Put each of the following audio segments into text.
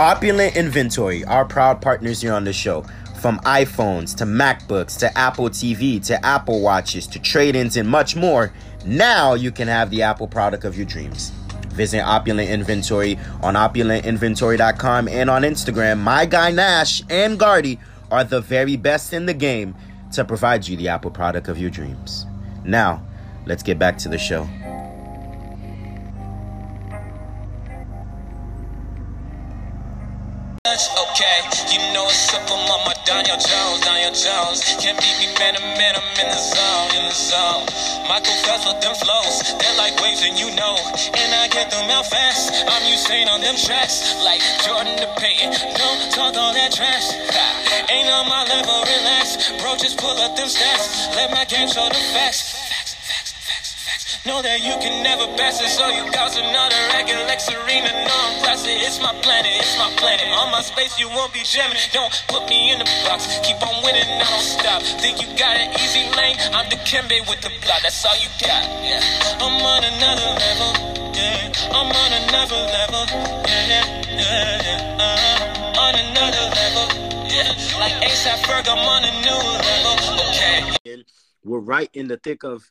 Opulent Inventory, our proud partners here on the show. From iPhones to MacBooks to Apple TV to Apple Watches to trade ins and much more, now you can have the Apple product of your dreams. Visit Opulent Inventory on opulentinventory.com and on Instagram. My guy Nash and Guardy are the very best in the game to provide you the Apple product of your dreams. Now, let's get back to the show. Okay, you know it's simple, mama. Daniel Jones, Daniel Jones. Can't beat me, man, man. I'm in the zone, in the zone. Michael Phelps with them flows, they're like waves, and you know. And I get them out fast. I'm Usain on them tracks, like Jordan to Peyton. Don't talk all that trash. Ain't on my level, relax. Bro, just pull up them stats. Let my game show the facts. Know that you can never pass it, so you cause another record like Serena. No, I'm classic. It's my planet, it's my planet. On my space, you won't be jamming. Don't put me in the box. Keep on winning, I don't stop. Think you got an easy lane? I'm the Kimbe with the block. That's all you got. Yeah, I'm on another level. Yeah, I'm on another level. Yeah, yeah, yeah. yeah. Uh, on another level. Yeah, like ASAP Ferg, I'm on a new level. Okay. We're right in the thick of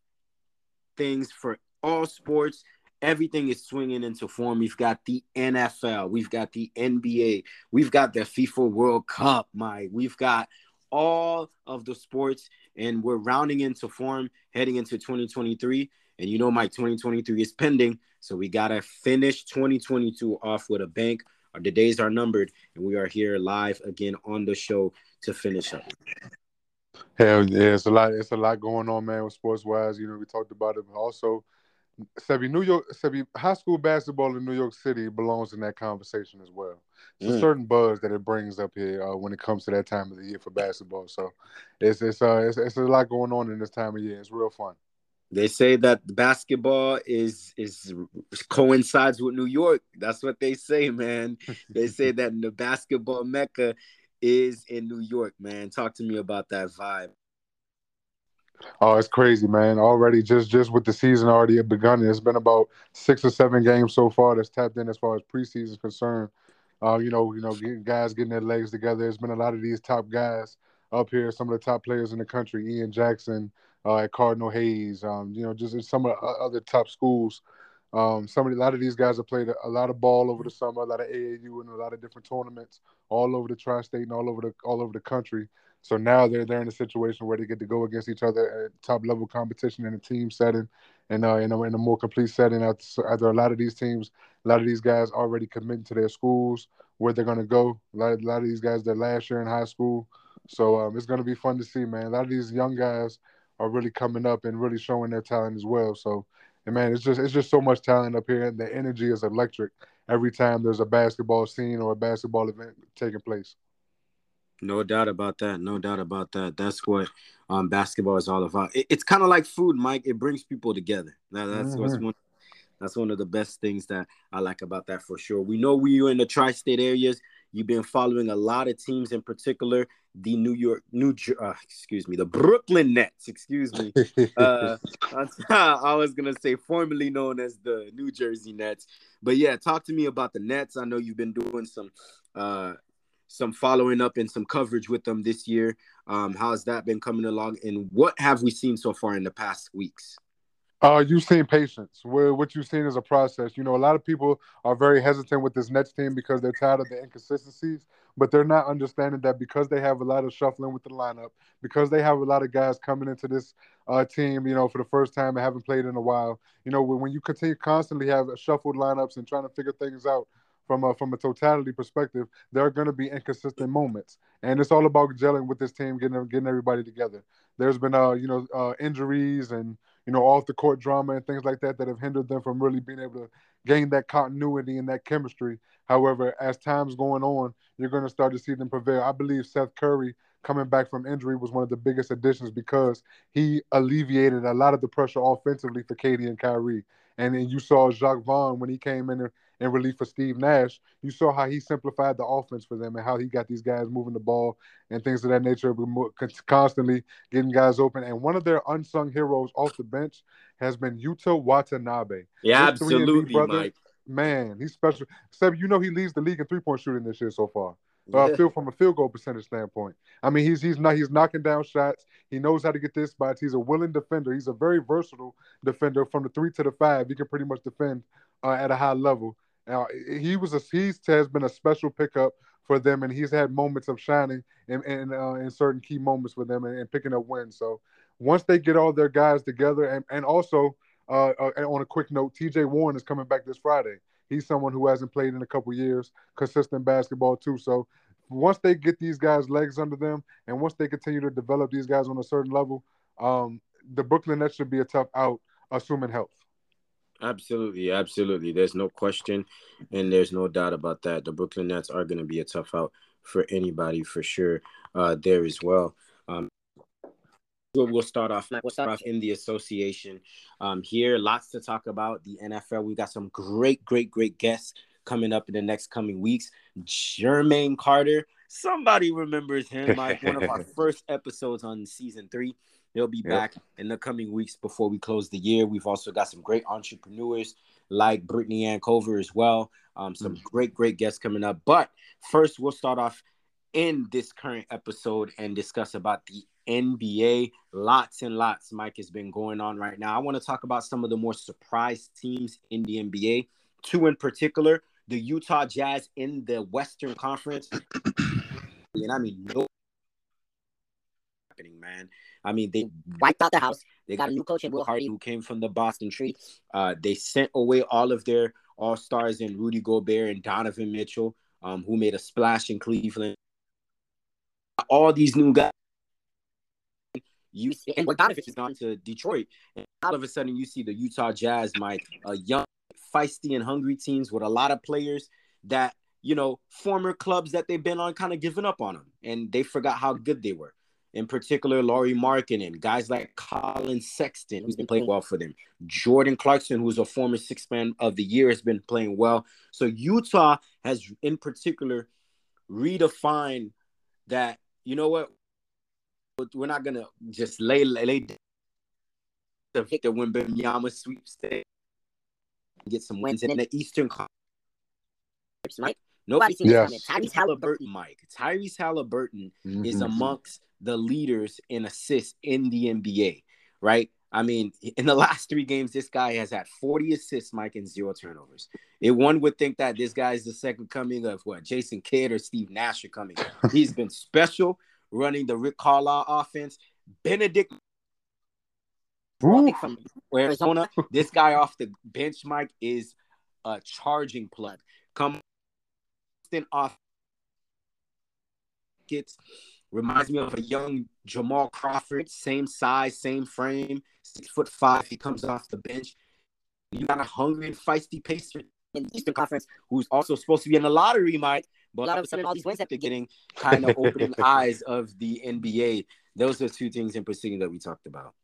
things for all sports. Everything is swinging into form. We've got the NFL, we've got the NBA, we've got the FIFA World Cup, Mike. We've got all of the sports, and we're rounding into form heading into 2023. And you know, Mike, 2023 is pending, so we gotta finish 2022 off with a bank. The days are numbered, and we are here live again on the show to finish up. Hell yeah, it's a lot. It's a lot going on, man. With sports wise, you know, we talked about it. But also, Sebi, New York, Sebi, high school basketball in New York City belongs in that conversation as well. It's mm. a certain buzz that it brings up here uh, when it comes to that time of the year for basketball. So, it's it's uh it's, it's a lot going on in this time of year. It's real fun. They say that basketball is is coincides with New York. That's what they say, man. they say that in the basketball mecca is in New York, man. Talk to me about that vibe. Oh, it's crazy, man. Already just just with the season already begun. It's been about six or seven games so far that's tapped in as far as preseason is concerned. Uh, you know, you know, guys getting their legs together. There's been a lot of these top guys up here, some of the top players in the country, Ian Jackson uh, at Cardinal Hayes, um, you know, just some of the other top schools. Um, a lot of these guys have played a, a, lot of ball over the summer, a lot of AAU and a lot of different tournaments all over the tri-state and all over the all over the country. So now they're they're in a situation where they get to go against each other at top level competition in a team setting, and uh, in, a, in a more complete setting. After, after a lot of these teams, a lot of these guys already committing to their schools where they're going to go. A lot, a lot of these guys their last year in high school, so um, it's going to be fun to see, man. A lot of these young guys are really coming up and really showing their talent as well. So and man, it's just it's just so much talent up here, and the energy is electric every time there's a basketball scene or a basketball event taking place. No doubt about that. No doubt about that. That's what um, basketball is all about. It, it's kind of like food, Mike. It brings people together. That, that's mm-hmm. what's one. That's one of the best things that I like about that for sure. We know we are in the tri-state areas. You've been following a lot of teams, in particular the New York, New, uh, excuse me, the Brooklyn Nets. Excuse me. Uh, I was gonna say formerly known as the New Jersey Nets, but yeah, talk to me about the Nets. I know you've been doing some, uh, some following up and some coverage with them this year. Um, how's that been coming along, and what have we seen so far in the past weeks? Uh, you've seen patience. What you've seen is a process. You know, a lot of people are very hesitant with this Nets team because they're tired of the inconsistencies, but they're not understanding that because they have a lot of shuffling with the lineup, because they have a lot of guys coming into this uh, team, you know, for the first time and haven't played in a while. You know, when you continue constantly have shuffled lineups and trying to figure things out, from a from a totality perspective, there are going to be inconsistent moments, and it's all about gelling with this team, getting getting everybody together. There's been uh you know uh, injuries and you know, off the court drama and things like that that have hindered them from really being able to gain that continuity and that chemistry. However, as time's going on, you're going to start to see them prevail. I believe Seth Curry coming back from injury was one of the biggest additions because he alleviated a lot of the pressure offensively for KD and Kyrie. And then you saw Jacque Vaughn when he came in in relief for Steve Nash, you saw how he simplified the offense for them and how he got these guys moving the ball and things of that nature, constantly getting guys open. And one of their unsung heroes off the bench has been Yuta Watanabe. Yeah, absolutely, brother, Mike. man, he's special. Seb, you know he leads the league in three point shooting this year so far. Uh, field from a field goal percentage standpoint. I mean, he's he's not he's knocking down shots. He knows how to get this spots. He's a willing defender. He's a very versatile defender from the three to the five. He can pretty much defend uh, at a high level. Now he was a he has been a special pickup for them, and he's had moments of shining in in, uh, in certain key moments with them and, and, picking up wins. So once they get all their guys together, and and also uh, uh on a quick note, T.J. Warren is coming back this Friday. He's someone who hasn't played in a couple years, consistent basketball too. So once they get these guys legs under them, and once they continue to develop these guys on a certain level, um, the Brooklyn Nets should be a tough out, assuming health. Absolutely, absolutely. There's no question, and there's no doubt about that. The Brooklyn Nets are going to be a tough out for anybody for sure. Uh, there as well. Um, we'll start off. We'll start off in the association. Um, here, lots to talk about. The NFL. We got some great, great, great guests coming up in the next coming weeks. Jermaine Carter. Somebody remembers him. Like one of our first episodes on season three. He'll be yep. back in the coming weeks before we close the year. We've also got some great entrepreneurs like Brittany Ann Cover as well. Um, some mm-hmm. great, great guests coming up. But first, we'll start off in this current episode and discuss about the NBA. Lots and lots, Mike, has been going on right now. I want to talk about some of the more surprise teams in the NBA. Two in particular, the Utah Jazz in the Western Conference. and I mean, no happening, man. I mean, they wiped out the house. They got a new coach in Will Hardy, who came from the Boston Tree. Uh, they sent away all of their all stars in Rudy Gobert and Donovan Mitchell, um, who made a splash in Cleveland. All these new guys. You see, and Donovan has gone to Detroit, and all of a sudden you see the Utah Jazz, Mike, a young, feisty, and hungry teams with a lot of players that you know former clubs that they've been on kind of giving up on them, and they forgot how good they were in particular Lauri Markkanen, guys like Collin Sexton, who's been playing well for them. Jordan Clarkson, who's a former six man of the year, has been playing well. So Utah has, in particular, redefined that, you know what, we're not to just lay, lay the Victor Wembanyama sweepstakes and get some wins in the Eastern Conference. Mike, nobody's seen yes. Tyrese Halliburton, Mike. Tyrese Halliburton mm-hmm. is amongst the leaders in assists in the NBA, right? I mean, in the last three games, this guy has had 40 assists, Mike, and zero turnovers. If one would think that this guy is the second coming of what Jason Kidd or Steve Nash are coming. He's been special running the Rick Carlisle offense. Bennedict from Arizona. this guy off the bench, Mike, is a charging plug. Come off gets Reminds me of a young Jamal Crawford, same size, same frame, six foot five. He comes off the bench. You got a hungry and feisty pacer in the Eastern Conference who's also supposed to be in the lottery, Mike. But all of a sudden, all these wins that they're getting kind of opening eyes of the NBA. Those are two things in particular that we talked about.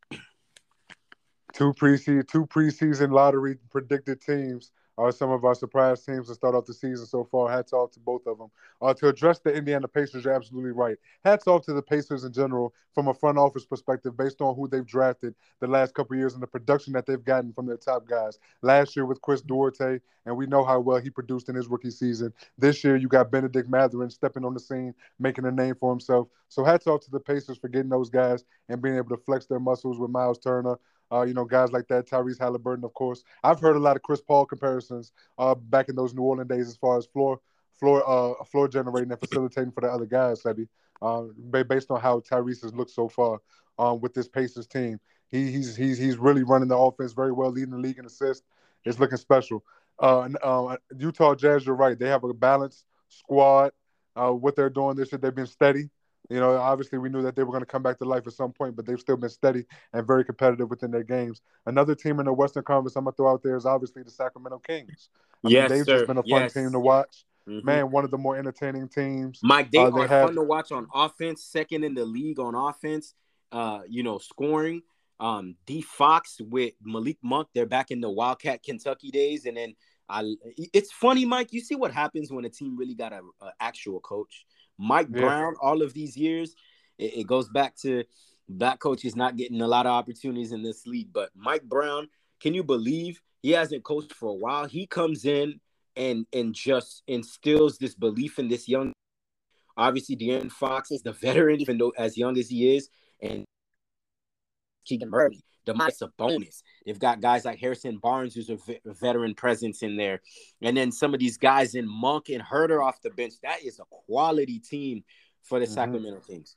Two preseason, two preseason lottery predicted teams are some of our surprise teams to start off the season so far. Hats off to both of them. Uh, to address the Indiana Pacers, you're absolutely right. Hats off to the Pacers in general from a front office perspective, based on who they've drafted the last couple years and the production that they've gotten from their top guys. Last year with Chris Duarte, and we know how well he produced in his rookie season. This year, you got Bennedict Mathurin stepping on the scene, making a name for himself. So hats off to the Pacers for getting those guys and being able to flex their muscles with Miles Turner, uh, you know, guys like that, Tyrese Halliburton, of course. I've heard a lot of Chris Paul comparisons uh, back in those New Orleans days as far as floor floor uh, floor generating and facilitating for the other guys, Sebi. Uh, based on how Tyrese has looked so far um, with this Pacers team. He, he's he's he's really running the offense very well, leading the league in assists. It's looking special. Uh, and, uh, Utah Jazz, you're right. They have a balanced squad. Uh, what they're doing this year, they've been steady. You know, obviously we knew that they were going to come back to life at some point, but they've still been steady and very competitive within their games. Another team in the Western Conference I'm gonna throw out there is obviously the Sacramento Kings. I yes, mean, they've sir. just been a fun yes. team to watch. Mm-hmm. Man, one of the more entertaining teams. Mike, they, uh, they are have... fun to watch on offense. Second in the league on offense. Uh, you know, scoring. Um, D Fox with Malik Monk. They're back in the Wildcat Kentucky days, and then I. It's funny, Mike. You see what happens when a team really got a, a actual coach. Mike yeah. Brown, all of these years, it, it goes back to black coaches not getting a lot of opportunities in this league. But Mike Brown, can you believe he hasn't coached for a while. He comes in and and just instills this belief in this young. Obviously, De'Aaron Fox is the veteran, even though as young as he is, and Keegan Murray, Domantas Sabonis. They've got guys like Harrison Barnes, who's a veteran presence in there, and then some of these guys in Monk and Huerter off the bench. That is a quality team for the mm-hmm. Sacramento Kings.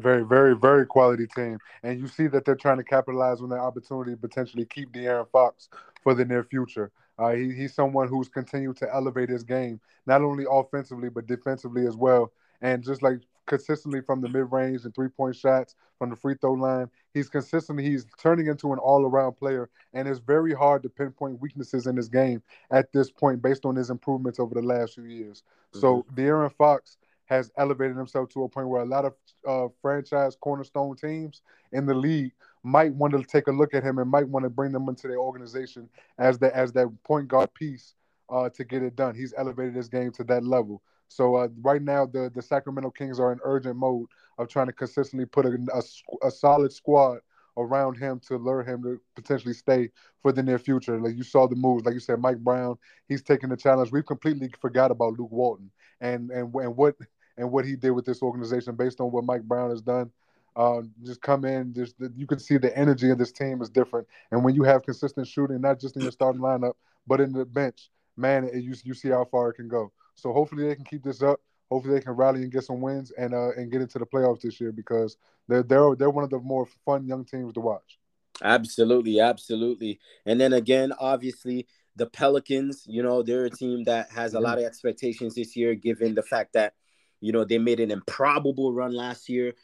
Very, very, very quality team. And you see that they're trying to capitalize on that opportunity to potentially keep De'Aaron Fox for the near future. Uh, he, he's someone who's continued to elevate his game, not only offensively, but defensively as well. And just like consistently from the mid range and three point shots from the free throw line, he's consistently, he's turning into an all around player. And it's very hard to pinpoint weaknesses in his game at this point based on his improvements over the last few years. Mm-hmm. So, De'Aaron Fox has elevated himself to a point where a lot of uh, franchise cornerstone teams in the league might want to take a look at him and might want to bring them into their organization as the as that point guard piece uh, to get it done. He's elevated his game to that level. So uh, right now, the the Sacramento Kings are in urgent mode of trying to consistently put a, a, a solid squad around him to lure him to potentially stay for the near future. Like you saw the moves, like you said, Mike Brown, he's taking the challenge. We've completely forgot about Luke Walton and and and what and what he did with this organization based on what Mike Brown has done. Uh, just come in, just you can see the energy of this team is different. And when you have consistent shooting, not just in your starting lineup, but in the bench, man, you you see how far it can go. So hopefully they can keep this up. Hopefully they can rally and get some wins and uh, and get into the playoffs this year because they're they're they're one of the more fun young teams to watch. Absolutely, absolutely. And then again, obviously, the Pelicans, you know, they're a team that has a lot of expectations this year, given the fact that you know, they made an improbable run last year,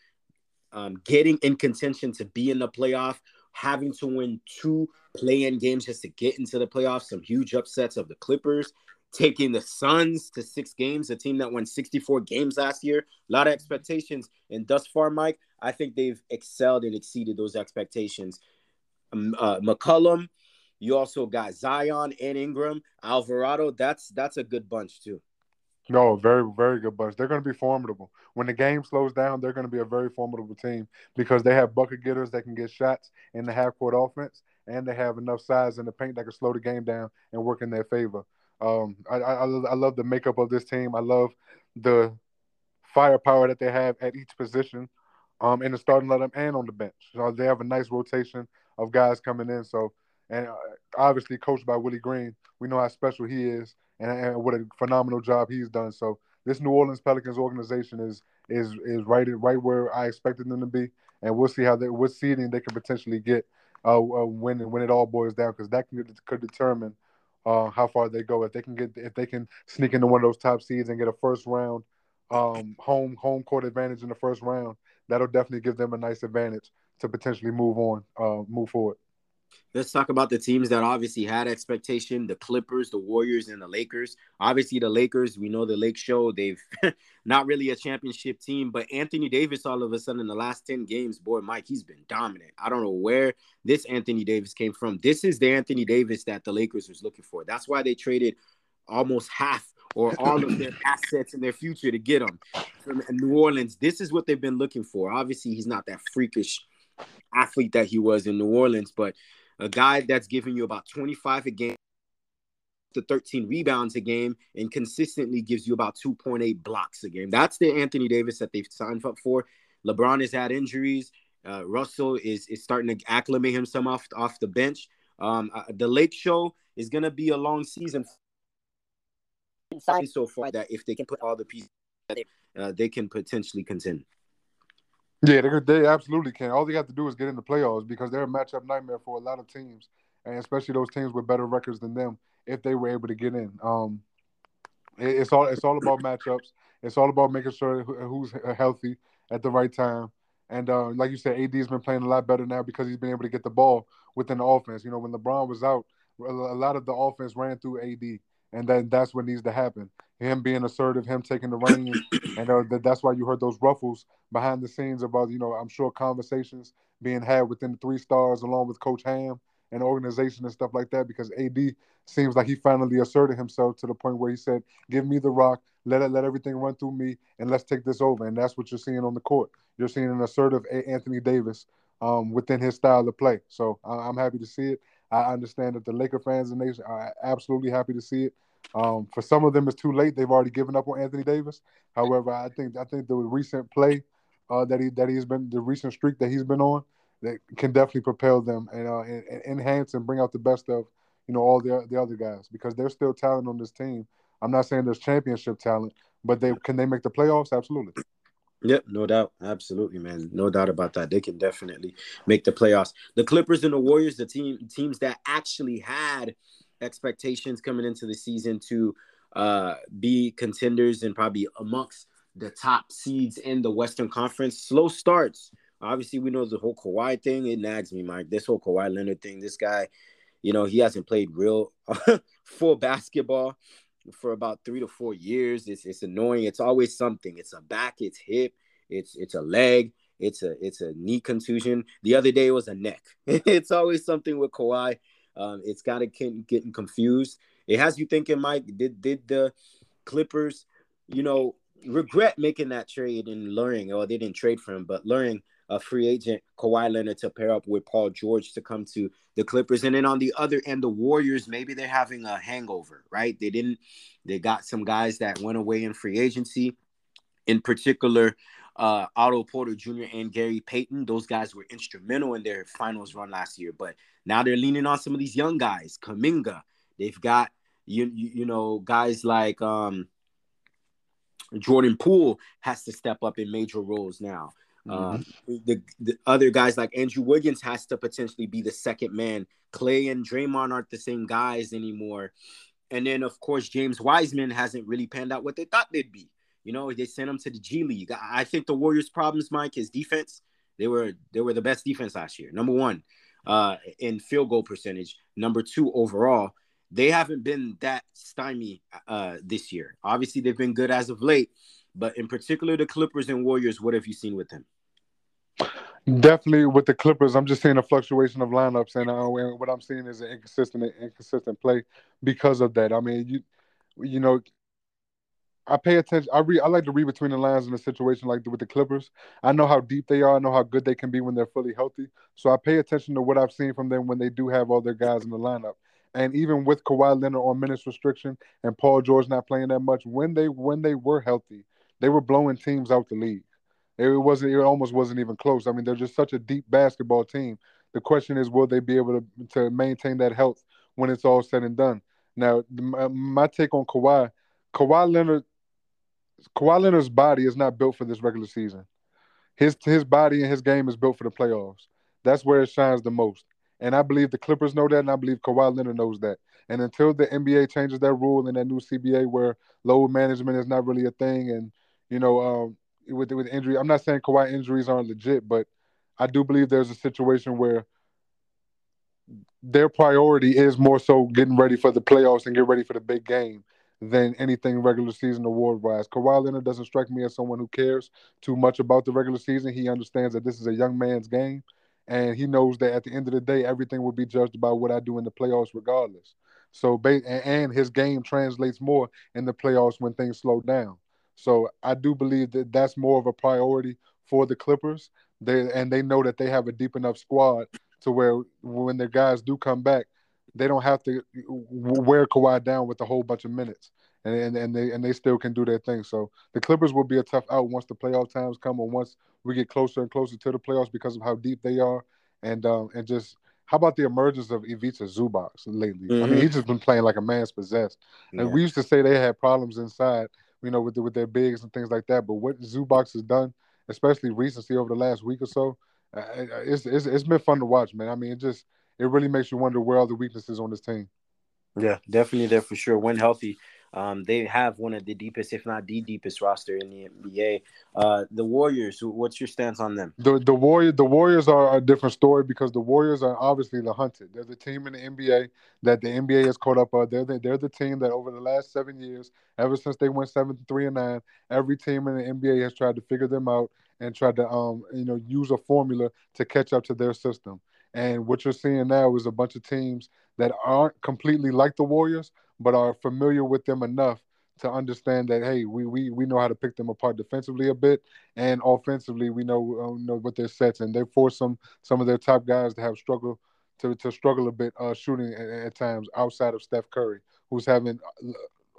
um, getting in contention to be in the playoff, having to win two play-in games just to get into the playoffs. Some huge upsets of the Clippers, taking the Suns to six games, a team that won 64 games last year. A lot of expectations, and thus far, Mike, I think they've excelled and exceeded those expectations. Uh, McCollum, you also got Zion and Ingram, Alvarado. That's that's a good bunch too. No, very, very good bunch. They're going to be formidable. When the game slows down, they're going to be a very formidable team because they have bucket getters that can get shots in the half court offense, and they have enough size in the paint that can slow the game down and work in their favor. Um, I, I, I love the makeup of this team. I love the firepower that they have at each position, um, in the starting lineup and on the bench. So they have a nice rotation of guys coming in. So, and uh, obviously coached by Willie Green, we know how special he is and, and what a phenomenal job he's done. So this New Orleans Pelicans organization is is is right right where I expected them to be, and we'll see how they what seeding they can potentially get uh, uh when when it all boils down because that can, could determine uh, how far they go. If they can get if they can sneak into one of those top seeds and get a first round um, home home court advantage in the first round, that'll definitely give them a nice advantage to potentially move on, uh, move forward. Let's talk about the teams that obviously had expectation: the Clippers, the Warriors, and the Lakers. Obviously, the Lakers. We know the Lake Show. They've not really a championship team, but Anthony Davis, all of a sudden, in the last ten games, boy, Mike, he's been dominant. I don't know where this Anthony Davis came from. This is the Anthony Davis that the Lakers was looking for. That's why they traded almost half or all of their assets in their future to get him from New Orleans. This is what they've been looking for. Obviously, he's not that freakish athlete that he was in New Orleans, but a guy that's giving you about 25 a game to 13 rebounds a game and consistently gives you about 2.8 blocks a game. That's the Anthony Davis that they've signed up for. LeBron has had injuries. Uh, Russell is is starting to acclimate himself off off the bench. Um, uh, the Lake Show is going to be a long season so far that if they can put all the pieces, uh, they can potentially contend. Yeah, they, they absolutely can. All they have to do is get in the playoffs because they're a matchup nightmare for a lot of teams, and especially those teams with better records than them if they were able to get in. Um, it, it's all it's all about matchups. It's all about making sure who's healthy at the right time. And uh, like you said, AD has been playing a lot better now because he's been able to get the ball within the offense. You know, when LeBron was out, a lot of the offense ran through AD, and then that's what needs to happen him being assertive, him taking the reins, and uh, that's why you heard those ruffles behind the scenes about you know I'm sure conversations being had within the three stars along with Coach Ham and organization and stuff like that because AD seems like he finally asserted himself to the point where he said, "Give me the rock, let it let everything run through me, and let's take this over." And that's what you're seeing on the court. You're seeing an assertive Anthony Davis um, within his style of play. So I'm happy to see it. I understand that the Laker fans and nation are absolutely happy to see it. Um, for some of them, it's too late. They've already given up on Anthony Davis. However, I think I think the recent play uh, that he that he's been the recent streak that he's been on that can definitely propel them and, uh, and, and enhance and bring out the best of you know all the the other guys because there's still talent on this team. I'm not saying there's championship talent, but they can they make the playoffs? Absolutely. Yep, no doubt. Absolutely, man. No doubt about that. They can definitely make the playoffs. The Clippers and the Warriors, the team teams that actually had expectations coming into the season to uh, be contenders and probably amongst the top seeds in the Western Conference. Slow starts. Obviously, we know the whole Kawhi thing. It nags me, Mike. This whole Kawhi Leonard thing. This guy, you know, he hasn't played real full basketball for about three to four years. It's it's annoying. It's always something. It's a back, it's hip, it's it's a leg, it's a it's a knee contusion. The other day it was a neck. it's always something with Kawhi. Um, it's got to get getting confused. It has you thinking, Mike. Did did the Clippers, you know, regret making that trade and luring, or they didn't trade for him, but luring a free agent Kawhi Leonard to pair up with Paul George to come to the Clippers. And then on the other end, the Warriors, maybe they're having a hangover, right? They didn't, they got some guys that went away in free agency. In particular, uh, Otto Porter Jr. and Gary Payton. Those guys were instrumental in their finals run last year. But now they're leaning on some of these young guys, Kuminga. They've got you, you, you know guys like um, Jordan Poole has to step up in major roles now. Mm-hmm. Uh, the, the other guys like Andrew Wiggins has to potentially be the second man. Klay and Draymond aren't the same guys anymore. And then, of course, James Wiseman hasn't really panned out what they thought they'd be. You know, they sent him to the G League. I think the Warriors' problems, Mike, is defense. They were they were the best defense last year. Number one, uh, in field goal percentage. Number two overall. They haven't been that stymie uh, this year. Obviously, they've been good as of late, but in particular, the Clippers and Warriors. What have you seen with them? Definitely with the Clippers, I'm just seeing a fluctuation of lineups, and uh, what I'm seeing is an inconsistent, inconsistent play because of that. I mean, you, you know, I pay attention. I read. I like to read between the lines in a situation like the, with the Clippers. I know how deep they are. I know how good they can be when they're fully healthy. So I pay attention to what I've seen from them when they do have all their guys in the lineup. And even with Kawhi Leonard on minutes restriction and Paul George not playing that much, when they when they were healthy, they were blowing teams out the league. It wasn't. It almost wasn't even close. I mean, they're just such a deep basketball team. The question is, will they be able to to maintain that health when it's all said and done? Now, my, my take on Kawhi, Kawhi Leonard, Kawhi Leonard's body is not built for this regular season. His his body and his game is built for the playoffs. That's where it shines the most. And I believe the Clippers know that, and I believe Kawhi Leonard knows that. And until the NBA changes that rule in that new CBA where load management is not really a thing, and you know, um, with with injury. I'm not saying Kawhi injuries aren't legit, but I do believe there's a situation where their priority is more so getting ready for the playoffs and get ready for the big game than anything regular season award wise. Kawhi Leonard doesn't strike me as someone who cares too much about the regular season. He understands that this is a young man's game, and he knows that at the end of the day, everything will be judged by what I do in the playoffs, regardless. So, and his game translates more in the playoffs when things slow down. So I do believe that that's more of a priority for the Clippers. They and they know that they have a deep enough squad to where when their guys do come back, they don't have to wear Kawhi down with a whole bunch of minutes, and, and and they and they still can do their thing. So the Clippers will be a tough out once the playoff times come, or once we get closer and closer to the playoffs because of how deep they are, and um, and just how about the emergence of Ivica Zubac lately? Mm-hmm. I mean, he's just been playing like a man's possessed. And yeah. we used to say they had problems inside, you know, with the, with their bigs and things like that. But what Zubac has done, especially recently over the last week or so, uh, it's, it's it's been fun to watch, man. I mean, it just it really makes you wonder where are the weaknesses on this team. Yeah, definitely there for sure. When healthy, um, they have one of the deepest, if not the deepest, roster in the NBA. Uh, the Warriors. What's your stance on them? The the Warrior the Warriors are a different story because the Warriors are obviously the hunted. They're the team in the NBA that the NBA has caught up on. They're the, they're the team that over the last seven years, ever since they went seven three and nine, every team in the NBA has tried to figure them out and tried to um you know use a formula to catch up to their system. And what you're seeing now is a bunch of teams that aren't completely like the Warriors, but are familiar with them enough to understand that hey, we we we know how to pick them apart defensively a bit, and offensively we know uh, know what their sets, and they force some some of their top guys to have struggle to, to struggle a bit uh, shooting at, at, times outside of Steph Curry, who's having uh,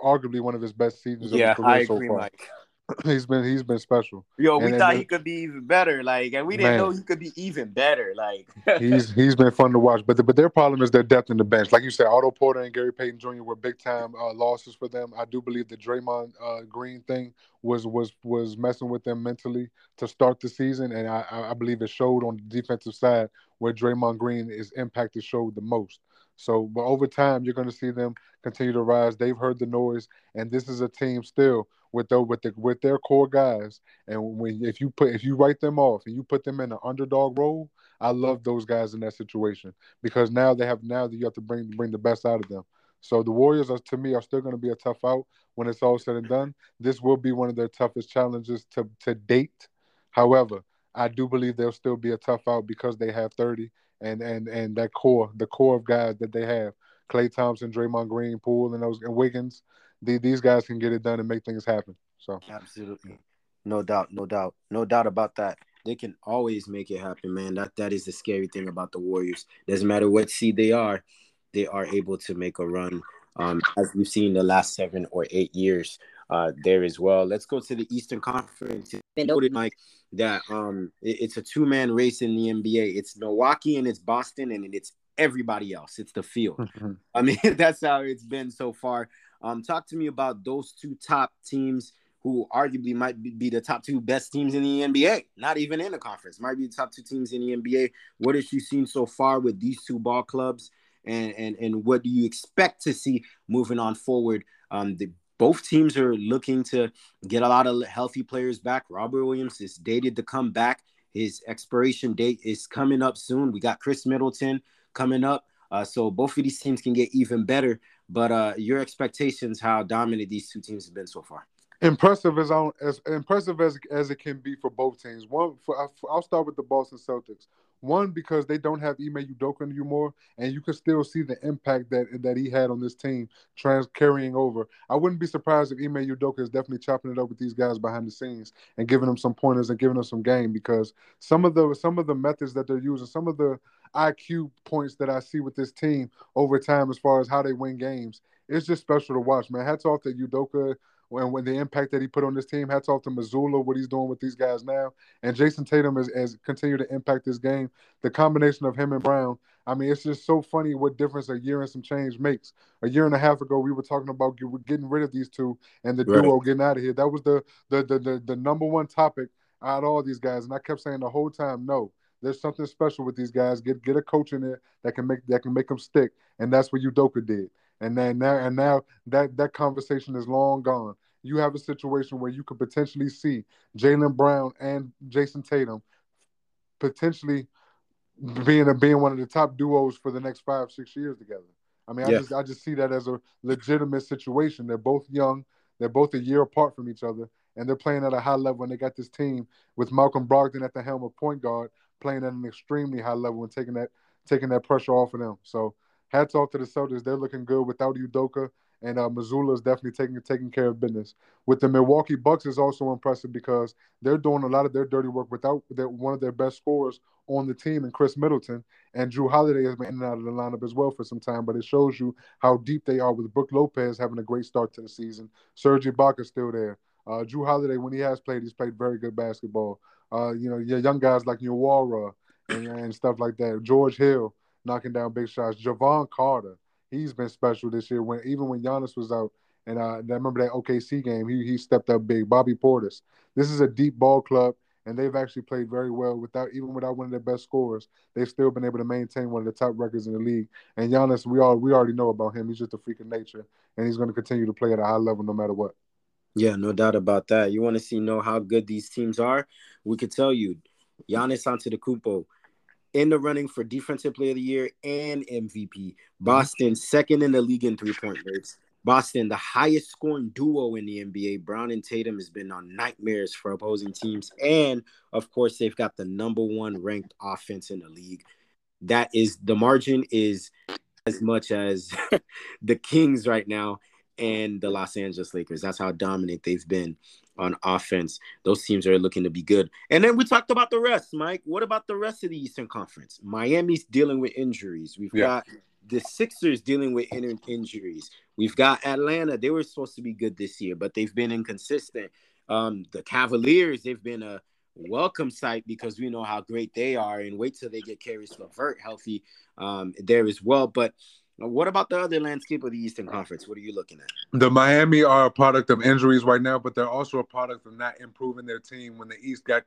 arguably one of his best seasons. Yeah, of his career I agree, so far. Mike. he's been he's been special. Yo, we and, thought and, he could be even better, like, and we didn't man, know he could be even better, like. he's he's been fun to watch, but the, but their problem is their depth in the bench. Like you said, Otto Porter and Gary Payton Jr. were big time uh, losses for them. I do believe the Draymond uh, Green thing was was was messing with them mentally to start the season, and I I believe it showed on the defensive side where Draymond Green is impacted showed the most. So, but over time, you're going to see them continue to rise. They've heard the noise, and this is a team still with the, with the, with their core guys. And when if you put if you write them off and you put them in an underdog role, I love those guys in that situation because now they have now that you have to bring bring the best out of them. So the Warriors are to me are still going to be a tough out when it's all said and done. This will be one of their toughest challenges to to date. However, I do believe they'll still be a tough out because they have 30 and and and that core, the core of guys that they have, Klay Thompson, Draymond Green, Poole, and those and Wiggins the, these guys can get it done and make things happen. So absolutely, no doubt, no doubt, no doubt about that. They can always make it happen, man. That that is the scary thing about the Warriors. Doesn't matter what seed they are, they are able to make a run. Um, as we've seen the last seven or eight years uh, there as well. Let's go to the Eastern Conference. It's noted, Mike, that um, it, it's a two man race in the NBA. It's Milwaukee and it's Boston and it's everybody else. It's the field. Mm-hmm. I mean, that's how it's been so far. Um, talk to me about those two top teams who arguably might be the top two best teams in the NBA, not even in the conference, might be the top two teams in the NBA. What has you seen so far with these two ball clubs, and and and what do you expect to see moving on forward? Um, the, both teams are looking to get a lot of healthy players back. Robert Williams is dated to come back. His expiration date is coming up soon. We got Khris Middleton coming up. Uh, so both of these teams can get even better. But uh, your expectations, how dominant these two teams have been so far? Impressive as as impressive as as it can be for both teams. One, for, I'll start with the Boston Celtics. One because they don't have Ime Udoka anymore, and you can still see the impact that that he had on this team, trans carrying over. I wouldn't be surprised if Ime Udoka is definitely chopping it up with these guys behind the scenes and giving them some pointers and giving them some game because some of the some of the methods that they're using, some of the IQ points that I see with this team over time as far as how they win games. It's just special to watch, man. Hats off to Udoka when when the impact that he put on this team. Hats off to Mazzulla, what he's doing with these guys now. And Jayson Tatum has, has continued to impact this game. The combination of him and Brown, I mean, it's just so funny what difference a year and some change makes. A year and a half ago, we were talking about getting rid of these two and the right. duo getting out of here. That was the the, the the the number one topic out of all these guys. And I kept saying the whole time, no there's something special with these guys. Get get a coach in there that can make that can make them stick, and that's what Udoka did. And then now and now that that conversation is long gone. You have a situation where you could potentially see Jaylen Brown and Jayson Tatum potentially being a, being one of the top duos for the next five six years together. I mean, I just I just see that as a legitimate situation. They're both young. They're both a year apart from each other, and they're playing at a high level. And they got this team with Malcolm Brogdon at the helm of point guard, playing at an extremely high level and taking that taking that pressure off of them. So hats off to the Celtics. They're looking good without Udoka, and uh, Mazzulla is definitely taking taking care of business. With the Milwaukee Bucks is also impressive because they're doing a lot of their dirty work without their, one of their best scorers on the team, and Khris Middleton and Jrue Holiday has been in and out of the lineup as well for some time. But it shows you how deep they are with Brook Lopez having a great start to the season. Serge Ibaka still there. Uh, Jrue Holiday, when he has played, he's played very good basketball. Uh, you know, yeah, young guys like Nwora and, and stuff like that. George Hill knocking down big shots. Jevon Carter, he's been special this year. When even when Giannis was out, and uh, I remember that OKC game, he he stepped up big. Bobby Portis. This is a deep ball club, and they've actually played very well without even without one of their best scorers. They've still been able to maintain one of the top records in the league. And Giannis, we all we already know about him. He's just a freak of nature, and he's going to continue to play at a high level no matter what. Yeah, no doubt about that. You want to see know how good these teams are? We could tell you, Giannis Antetokounmpo in the running for Defensive Player of the Year and MVP. Boston second in the league in three point rates. Boston, the highest scoring duo in the NBA. Brown and Tatum has been on nightmares for opposing teams, and of course, they've got the number one ranked offense in the league. That is the margin is as much as the Kings right now and the Los Angeles Lakers. That's how dominant they've been. on offense. Those teams are looking to be good. And then we talked about the rest, Mike. What about the rest of the Eastern Conference? Miami's dealing with injuries. We've yeah. got the Sixers dealing with in- injuries. We've got Atlanta. They were supposed to be good this year, but they've been inconsistent. Um, the Cavaliers, they've been a welcome sight because we know how great they are, and wait till they get Caris LeVert healthy um, there as well. But what about the other landscape of the Eastern Conference? What are you looking at? The Miami are a product of injuries right now, but they're also a product of not improving their team when the East got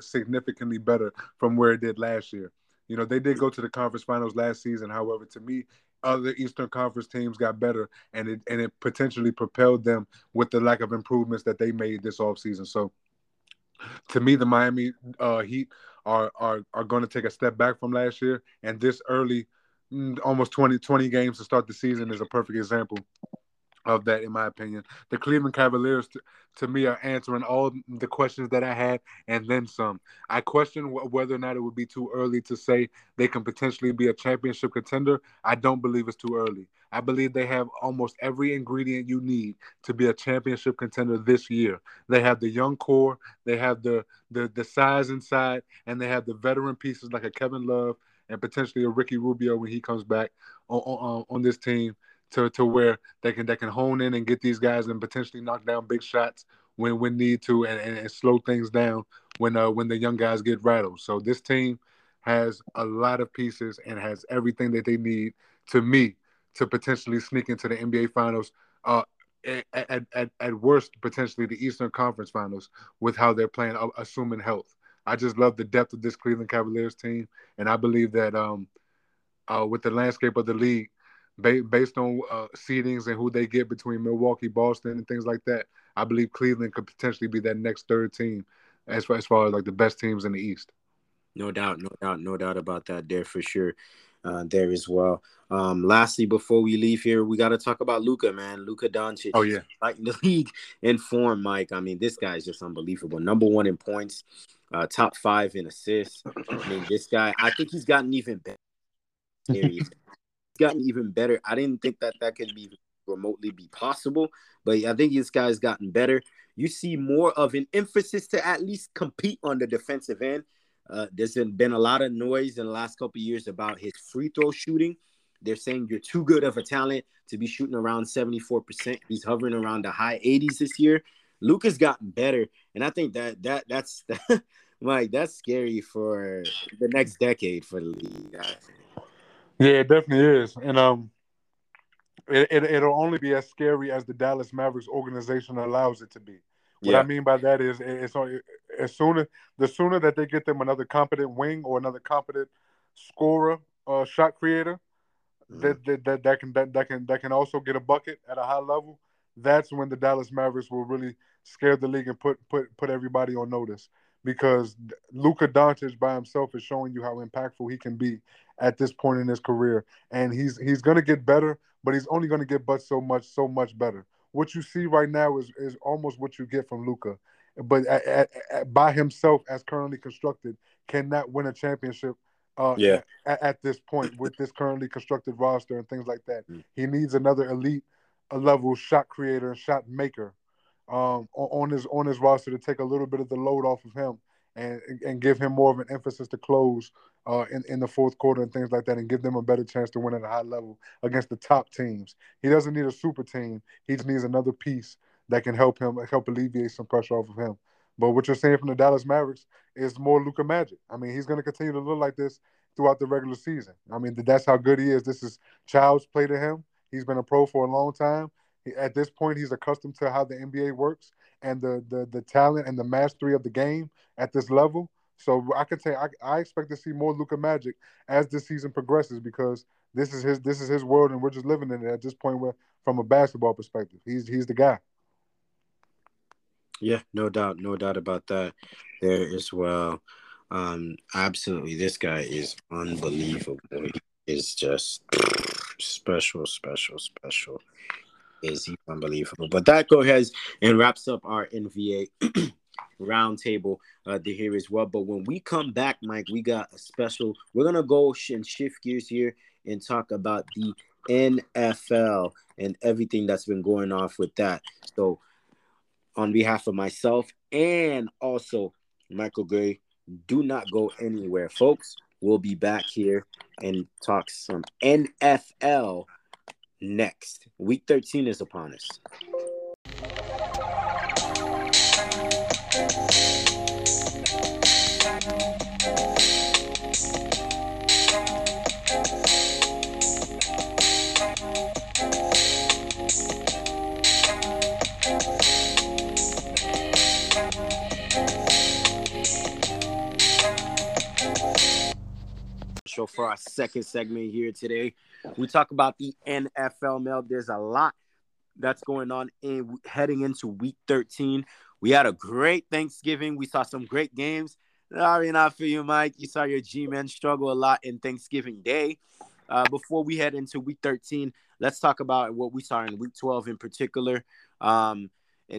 significantly better from where it did last year. You know, they did go to the conference finals last season. However, to me, other Eastern Conference teams got better, and it and it potentially propelled them with the lack of improvements that they made this offseason. So, to me, the Miami uh, Heat are are are going to take a step back from last year, and this early Mm, almost 20, 20 games to start the season is a perfect example of that, in my opinion. The Cleveland Cavaliers, to, to, me, are answering all the questions that I had and then some. I question whether or not it would be too early to say they can potentially be a championship contender. I don't believe it's too early. I believe they have almost every ingredient you need to be a championship contender this year. They have the young core, they have the the the size inside, and they have the veteran pieces like a Kevin Love and potentially a Ricky Rubio when he comes back on, on, on this team to, to where they can they can hone in and get these guys and potentially knock down big shots when when need to and, and, and slow things down when uh when the young guys get rattled. So this team has a lot of pieces and has everything that they need to me to potentially sneak into the NBA finals. Uh, at, at, at worst, potentially the Eastern Conference Finals with how they're playing, uh, assuming health. I just love the depth of this Cleveland Cavaliers team, and I believe that um, uh, with the landscape of the league, ba- based on uh, seedings and who they get between Milwaukee, Boston, and things like that, I believe Cleveland could potentially be that next third team as far as, far as like the best teams in the East. No doubt, no doubt, no doubt about that there for sure. Uh, there as well. Um, lastly, before we leave here, we got to talk about Luka, man. Luka Doncic. Oh yeah, like the league in form, Mike. I mean, this guy is just unbelievable. Number one in points, uh, top five in assists. I mean, this guy, I think he's gotten even better. he's gotten even better. I didn't think that that could be remotely be possible, but I think this guy's gotten better. You see more of an emphasis to at least compete on the defensive end. Uh, there's been a lot of noise in the last couple years about his free throw shooting. They're saying you're too good of a talent to be shooting around 74%. He's hovering around the high 80s this year. Luka's gotten better, and I think that that that's Mike, that's scary for the next decade for the league. Yeah, it definitely is, and um, it, it it'll only be as scary as the Dallas Mavericks organization allows it to be. What yeah. I mean by that is, it's as sooner the sooner that they get them another competent wing or another competent scorer, uh, shot creator, mm-hmm. that, that that that can that, that can that can also get a bucket at a high level. That's when the Dallas Mavericks will really scare the league and put put put everybody on notice because Luka Doncic by himself is showing you how impactful he can be at this point in his career, and he's he's going to get better, but he's only going to get but so much, so much better. What you see right now is is almost what you get from Luka, but at, at, at, by himself, as currently constructed, cannot win a championship. Uh, yeah. At, this point, with this currently constructed roster and things like that, mm. he needs another elite a level shot creator and shot maker um, on his on his roster to take a little bit of the load off of him and and give him more of an emphasis to close uh, in in the fourth quarter and things like that, and give them a better chance to win at a high level against the top teams. He doesn't need a super team; he just needs another piece that can help him help alleviate some pressure off of him. But what you're saying from the Dallas Mavericks is more Luka magic. I mean, he's going to continue to look like this throughout the regular season. I mean, that's how good he is. This is child's play to him. He's been a pro for a long time at this point he's accustomed to how the NBA works and the the the talent and the mastery of the game at this level. So I could say I, I expect to see more Luka Magic as this season progresses because this is his this is his world and we're just living in it at this point where from a basketball perspective. He's he's the guy. Yeah, no doubt, no doubt about that there as well. Um, absolutely, this guy is unbelievable. He is just special, special, special is he's unbelievable. But that go ahead and wraps up our NBA roundtable uh, to here as well. But when we come back, Mike, we got a special. We're gonna go and shift gears here and talk about the NFL and everything that's been going off with that. So on behalf of myself and also Michael Gray, do not go anywhere, folks. We'll be back here and talk some NFL next. Week 13 is upon us. Show for our second segment here today. We talk about the NFL Mel. There's a lot that's going on in heading into week 13. We had a great Thanksgiving. We saw some great games. Sorry, not for you, Mike. You saw your G men struggle a lot in Thanksgiving Day. Uh, before we head into week 13, let's talk about what we saw in week 12 in particular. Um,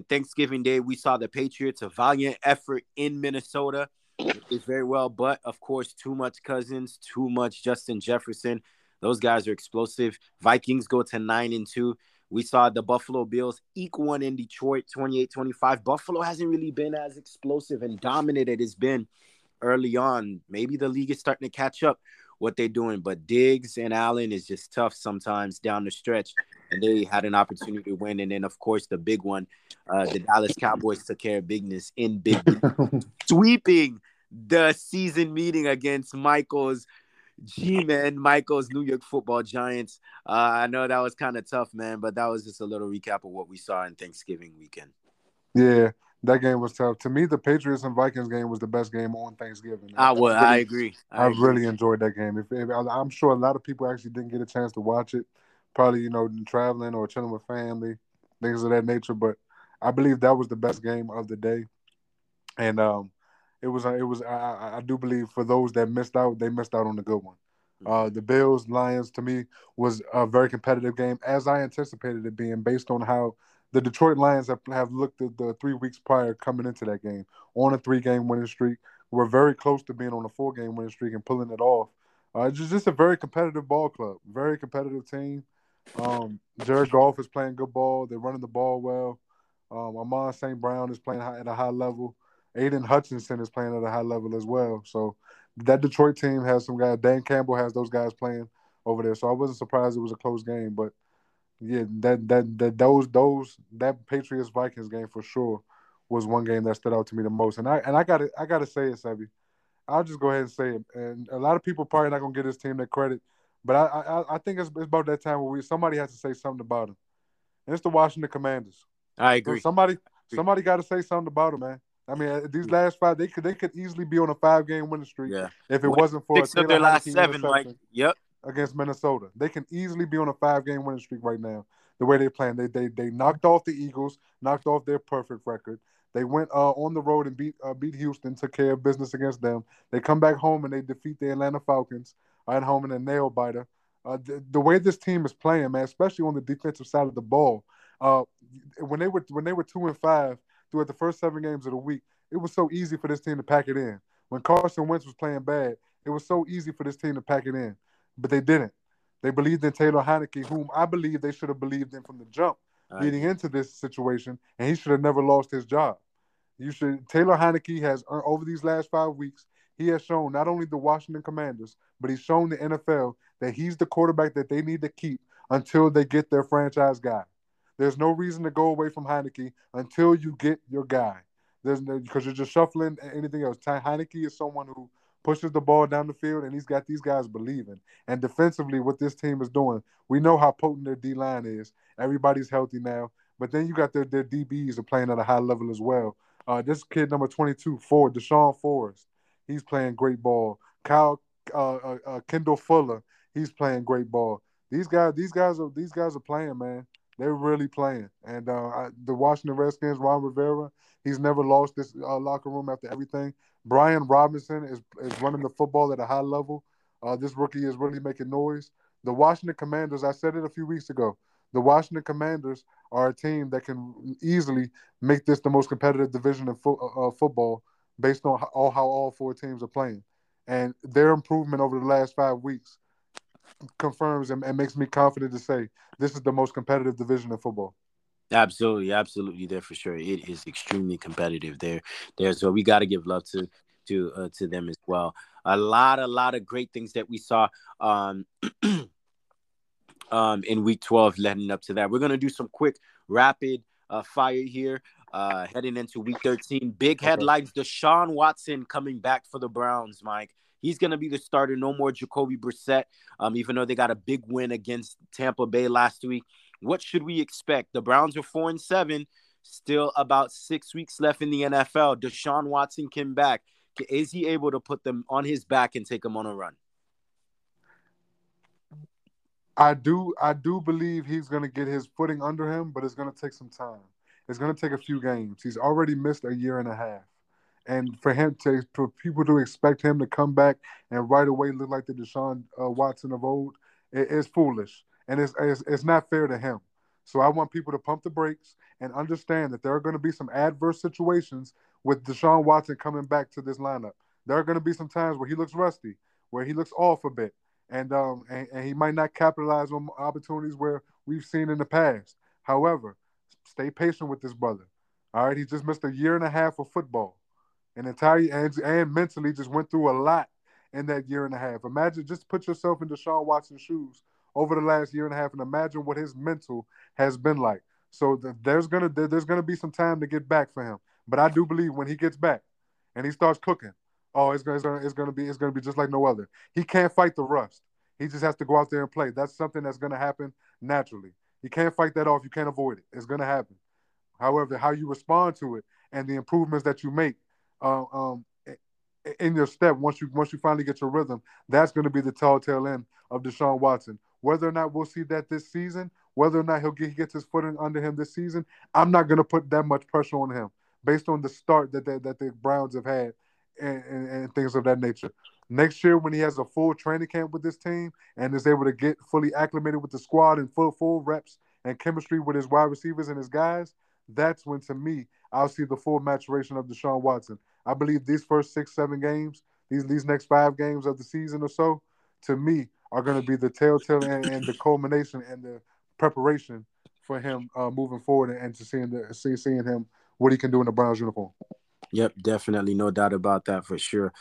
Thanksgiving Day, we saw the Patriots, a valiant effort in Minnesota is very well, but of course, too much Cousins, too much Justin Jefferson. Those guys are explosive. Vikings go to nine and two. We saw the Buffalo Bills eke one in Detroit 28 25. Buffalo hasn't really been as explosive and dominant as it has been early on. Maybe the league is starting to catch up what they're doing, but Diggs and Allen is just tough sometimes down the stretch. And they had an opportunity to win. And then, of course, the big one, uh, the Dallas Cowboys took care of business in big, sweeping the season meeting against Michael's G-Man, Michael's New York Football Giants. Uh, I know that was kind of tough, man, but that was just a little recap of what we saw in Thanksgiving weekend. Yeah, that game was tough. To me, the Patriots and Vikings game was the best game on Thanksgiving. I would, I agree. I, I agree. really enjoyed that game. If, if, I'm sure a lot of people actually didn't get a chance to watch it, probably you know traveling or chilling with family, things of that nature. But I believe that was the best game of the day, and um, it was it was I, I do believe for those that missed out, they missed out on the good one. Mm-hmm. Uh, the Bills Lions to me was a very competitive game, as I anticipated it being, based on how the Detroit Lions have, have looked at the three weeks prior coming into that game on a three game winning streak. We're very close to being on a four game winning streak and pulling it off. Uh, it's just a very competitive ball club, very competitive team. Um, Jared Goff is playing good ball. They're running the ball well. Um, Amon St. Brown is playing high, at a high level. Aidan Hutchinson is playing at a high level as well. So that Detroit team has some guys. Dan Campbell has those guys playing over there. So I wasn't surprised it was a close game. But yeah, that that that those those that Patriots Vikings game for sure was one game that stood out to me the most. And I and I got I got to say it, Sebi. I'll just go ahead and say it. And a lot of people probably not gonna give this team that credit, but I I, I think it's, it's about that time where we somebody has to say something about them. And it's the Washington Commanders. I agree. So somebody somebody got to say something about them, man. I mean, uh, these last five, they could they could easily be on a five game winning streak. Yeah. If it wasn't for six of their last seven, like yep, against Minnesota, they can easily be on a five game winning streak right now. The way they're playing, they they they knocked off the Eagles, knocked off their perfect record. They went uh, on the road and beat uh, beat Houston, took care of business against them. They come back home and they defeat the Atlanta Falcons at home in a nail biter. Uh, the, the, way this team is playing, man, especially on the defensive side of the ball, uh, when they were when they were two and five throughout the first seven games of the week, it was so easy for this team to pack it in. When Carson Wentz was playing bad, it was so easy for this team to pack it in, but they didn't. They believed in Taylor Heinicke, whom I believe they should have believed in from the jump, leading into this situation, and he should have never lost his job. You should. Taylor Heinicke has over these last five weeks, he has shown not only the Washington Commanders, but he's shown the NFL that he's the quarterback that they need to keep until they get their franchise guy. There's no reason to go away from Heinicke until you get your guy. There's no because you're just shuffling anything else. Ty Heinicke is someone who pushes the ball down the field, and he's got these guys believing. And defensively, what this team is doing, we know how potent their D line is. Everybody's healthy now, but then you got their their DBs are playing at a high level as well. Uh, this kid number 22, Ford, Deshaun Forrest, he's playing great ball. Kyle uh, uh, uh, Kendall Fuller, he's playing great ball. These guys, these guys are these guys are playing, man. They're really playing. And uh, I, the Washington Redskins, Ron Rivera, he's never lost this uh, locker room after everything. Brian Robinson is, is running the football at a high level. Uh, this rookie is really making noise. The Washington Commanders, I said it a few weeks ago. The Washington Commanders are a team that can easily make this the most competitive division of fo- uh, uh, football based on how, how all four teams are playing. And their improvement over the last five weeks confirms and, and, makes me confident to say this is the most competitive division in football. Absolutely, absolutely there for sure. It is extremely competitive there. There, so we got to give love to to uh, to them as well. A lot, a lot of great things that we saw um, um, in week twelve, leading up to that. We're gonna do some quick, rapid uh, fire here. Uh, heading into week 13, big headlines. Deshaun Watson coming back for the Browns, Mike. He's going to be the starter. No more Jacoby Brissett, um, even though they got a big win against Tampa Bay last week. What should we expect? The Browns are four and seven. Still about six weeks left in the NFL. Deshaun Watson came back. Is he able to put them on his back and take them on a run? I do I do believe he's gonna get his footing under him, but it's gonna take some time. It's gonna take a few games. He's already missed a year and a half. And for him to for people to expect him to come back and right away look like the Deshaun uh, Watson of old, it is foolish and it's, it's it's not fair to him. So I want people to pump the brakes and understand that there are going to be some adverse situations with Deshaun Watson coming back to this lineup. There are going to be some times where he looks rusty, where he looks off a bit, and um and, and he might not capitalize on opportunities where we've seen in the past. However, stay patient with this brother. All right, he just missed a year and a half of football, and entire and, and mentally just went through a lot in that year and a half. Imagine, just put yourself in Deshaun Watson's shoes over the last year and a half, and imagine what his mental has been like. So the, there's gonna there, there's gonna be some time to get back for him. But I do believe when he gets back and he starts cooking, oh, it's gonna, it's gonna, it's gonna be it's gonna be just like no other. He can't fight the rust. He just has to go out there and play. That's something that's gonna happen naturally. You can't fight that off. You can't avoid it. It's gonna happen. However, how you respond to it and the improvements that you make uh, um, in your step once you once you finally get your rhythm, that's going to be the telltale end of Deshaun Watson. Whether or not we'll see that this season, whether or not he'll get he gets his footing under him this season, I'm not going to put that much pressure on him based on the start that they, that the Browns have had and, and, and things of that nature. Next year, when he has a full training camp with this team and is able to get fully acclimated with the squad and full full reps and chemistry with his wide receivers and his guys, that's when to me I'll see the full maturation of Deshaun Watson. I believe these first six, seven games, these these next five games of the season or so, to me, are going to be the telltale and, and, the culmination and the preparation for him uh, moving forward and, to seeing the see, seeing him what he can do in the Browns uniform. Yep, definitely, no doubt about that for sure.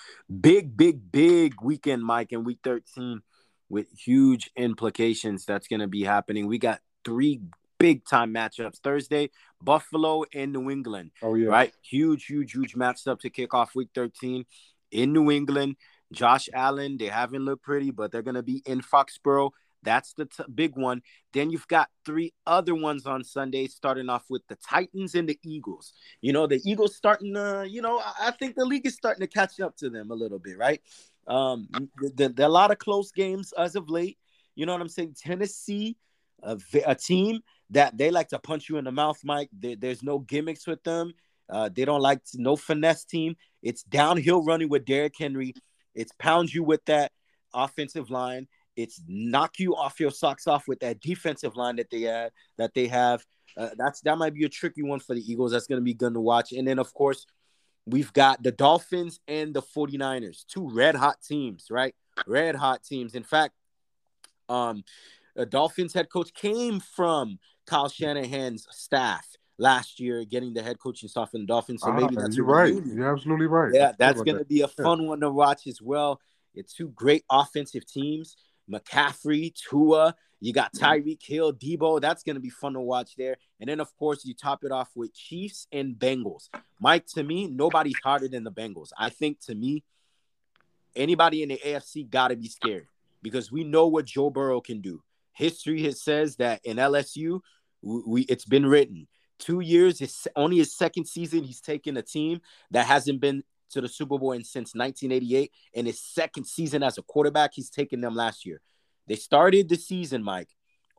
Big, big, big weekend, Mike, in week 13 with huge implications that's going to be happening. We got three big time matchups Thursday, Buffalo and New England. Oh, yeah. Right? Huge, huge, huge matchup to kick off week 13 in New England. Josh Allen, they haven't looked pretty, but they're going to be in Foxborough. That's the t- big one. Then you've got three other ones on Sunday, starting off with the Titans and the Eagles. You know, the Eagles starting to, you know, I, think the league is starting to catch up to them a little bit, right? Um, there, are a lot of close games as of late. You know what I'm saying? Tennessee, a, a team that they like to punch you in the mouth, Mike. There, there's no gimmicks with them. Uh, they don't like to, no finesse team. It's downhill running with Derrick Henry. It's pound you with that offensive line. It's knock you off your socks off with that defensive line that they had that they have. Uh, that's that might be a tricky one for the Eagles. That's going to be good to watch. And then of course, we've got the Dolphins and the 49ers, two red hot teams, right? Red hot teams. In fact, um the Dolphins head coach came from Kyle Shanahan's staff last year, getting the head coaching staff in the Dolphins. So maybe ah, that's you're right. You're absolutely right. Yeah, that's going to be a fun yeah. one to watch as well. It's two great offensive teams. McCaffrey, Tua, you got mm-hmm. Tyreek Hill, Deebo. That's going to be fun to watch there. And then, of course, you top it off with Chiefs and Bengals. Mike, to me, nobody's harder than the Bengals. I think to me, anybody in the AFC got to be scared because we know what Joe Burrow can do. History has says that in LSU, we it's been written two years, his only his second season, he's taken a team that hasn't been to the Super Bowl in, since 1988. In his second season as a quarterback, he's taken them last year. They started the season, Mike,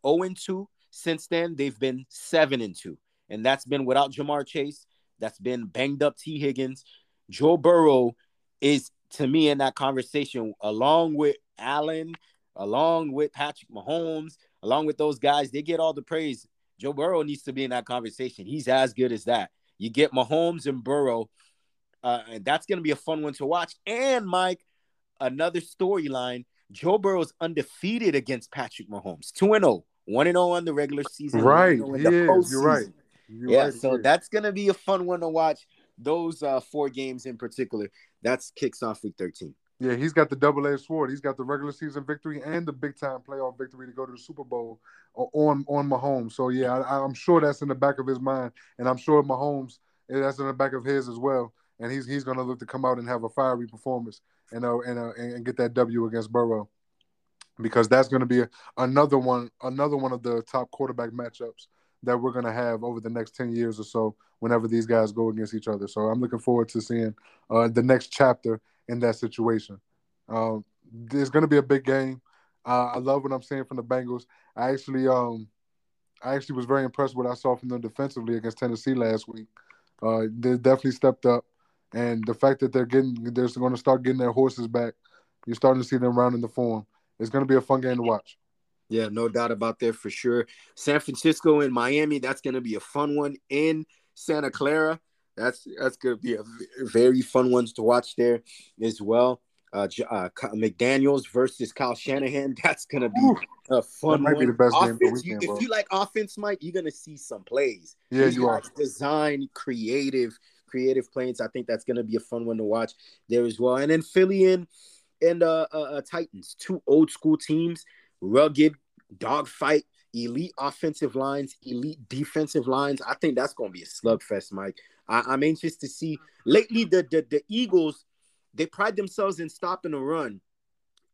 0 2. Since then, they've been 7 and 2. And that's been without Ja'Marr Chase. That's been banged up Tee Higgins. Joe Burrow is, to me, in that conversation, along with Allen, along with Patrick Mahomes, along with those guys, they get all the praise. Joe Burrow needs to be in that conversation. He's as good as that. You get Mahomes and Burrow uh, and that's going to be a fun one to watch. And Mike, another storyline: Joe Burrow is undefeated against Patrick Mahomes, two and zero, oh, one and zero on the regular season, Right, 1-0 in he. You're right. You're Yeah, right, so that's gonna be a fun one to watch. Those uh, four games in particular. That's kicks off week thirteen. Yeah, he's got the double edged sword. He's got the regular season victory and the big time playoff victory to go to the Super Bowl on on Mahomes. So yeah, I, I'm sure that's in the back of his mind, and I'm sure Mahomes that's in the back of his as well. And he's he's going to look to come out and have a fiery performance and uh, and uh, and get that W against Burrow, because that's going to be another one another one of the top quarterback matchups that we're going to have over the next ten years or so. Whenever these guys go against each other, so I'm looking forward to seeing uh, the next chapter in that situation. Um, there's going to be a big game. I love what I'm seeing from the Bengals. I actually, um, I actually was very impressed with what I saw from them defensively against Tennessee last week. Uh, they definitely stepped up, and the fact that they're getting, they're going to start getting their horses back. You're starting to see them rounding the form. It's going to be a fun game to watch. Yeah, no doubt about that for sure. San Francisco and Miami, that's going to be a fun one in Santa Clara. That's that's going to be a very fun ones to watch there as well. Uh, uh, McDaniel's versus Kyle Shanahan. That's going to be Ooh, a fun might one. be the best game of the Offense, you- if you like offense, Mike, you're going to see some plays. Yeah, These you are. Design, creative, creative plays. I think that's going to be a fun one to watch there as well. And then Philly and and uh, uh, uh, Titans, two old school teams, rugged dogfight, elite offensive lines, elite defensive lines. I think that's going to be a slugfest, Mike. I, I'm anxious to see. Lately, the, the the Eagles they pride themselves in stopping the run,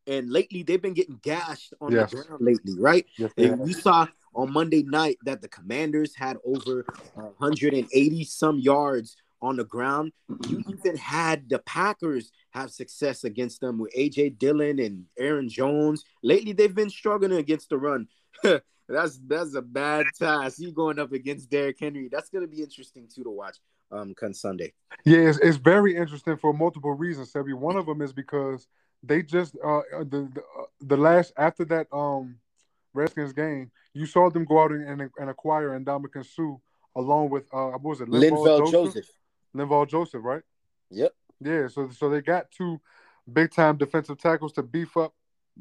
and lately they've been getting gashed on Yes. the ground lately, right? Yes, And we saw on Monday night that the Commanders had over 180 some yards on the ground. You even had the Packers have success against them with AJ Dillon and Aaron Jones. Lately, they've been struggling against the run. that's that's a bad task. You going up against Derrick Henry. That's gonna be interesting too to watch um come Sunday. Yeah, it's, it's very interesting for multiple reasons, Sebi. One of them is because they just uh the the, uh, the last after that um Redskins game, you saw them go out and and, and acquire Ndamukong Suh along with uh what was it Linval Joseph. Linval Joseph, right? Yep. Yeah, so so they got two big time defensive tackles to beef up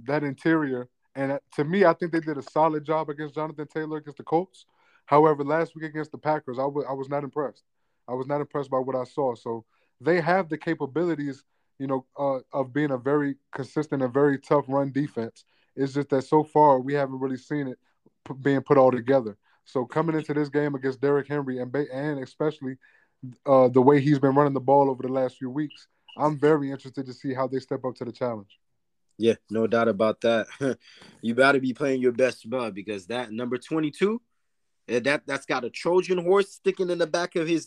that interior. And to me, I think they did a solid job against Jonathan Taylor against the Colts. However, last week against the Packers, I wa- I was not impressed. I was not impressed by what I saw. So they have the capabilities, you know, uh, of being a very consistent and very tough run defense. It's just that so far we haven't really seen it p- being put all together. So coming into this game against Derrick Henry and ba- and especially uh, the way he's been running the ball over the last few weeks, I'm very interested to see how they step up to the challenge. Yeah, no doubt about that. you better be playing your best bud because that number 22, eh, that that's got a Trojan horse sticking in the back of his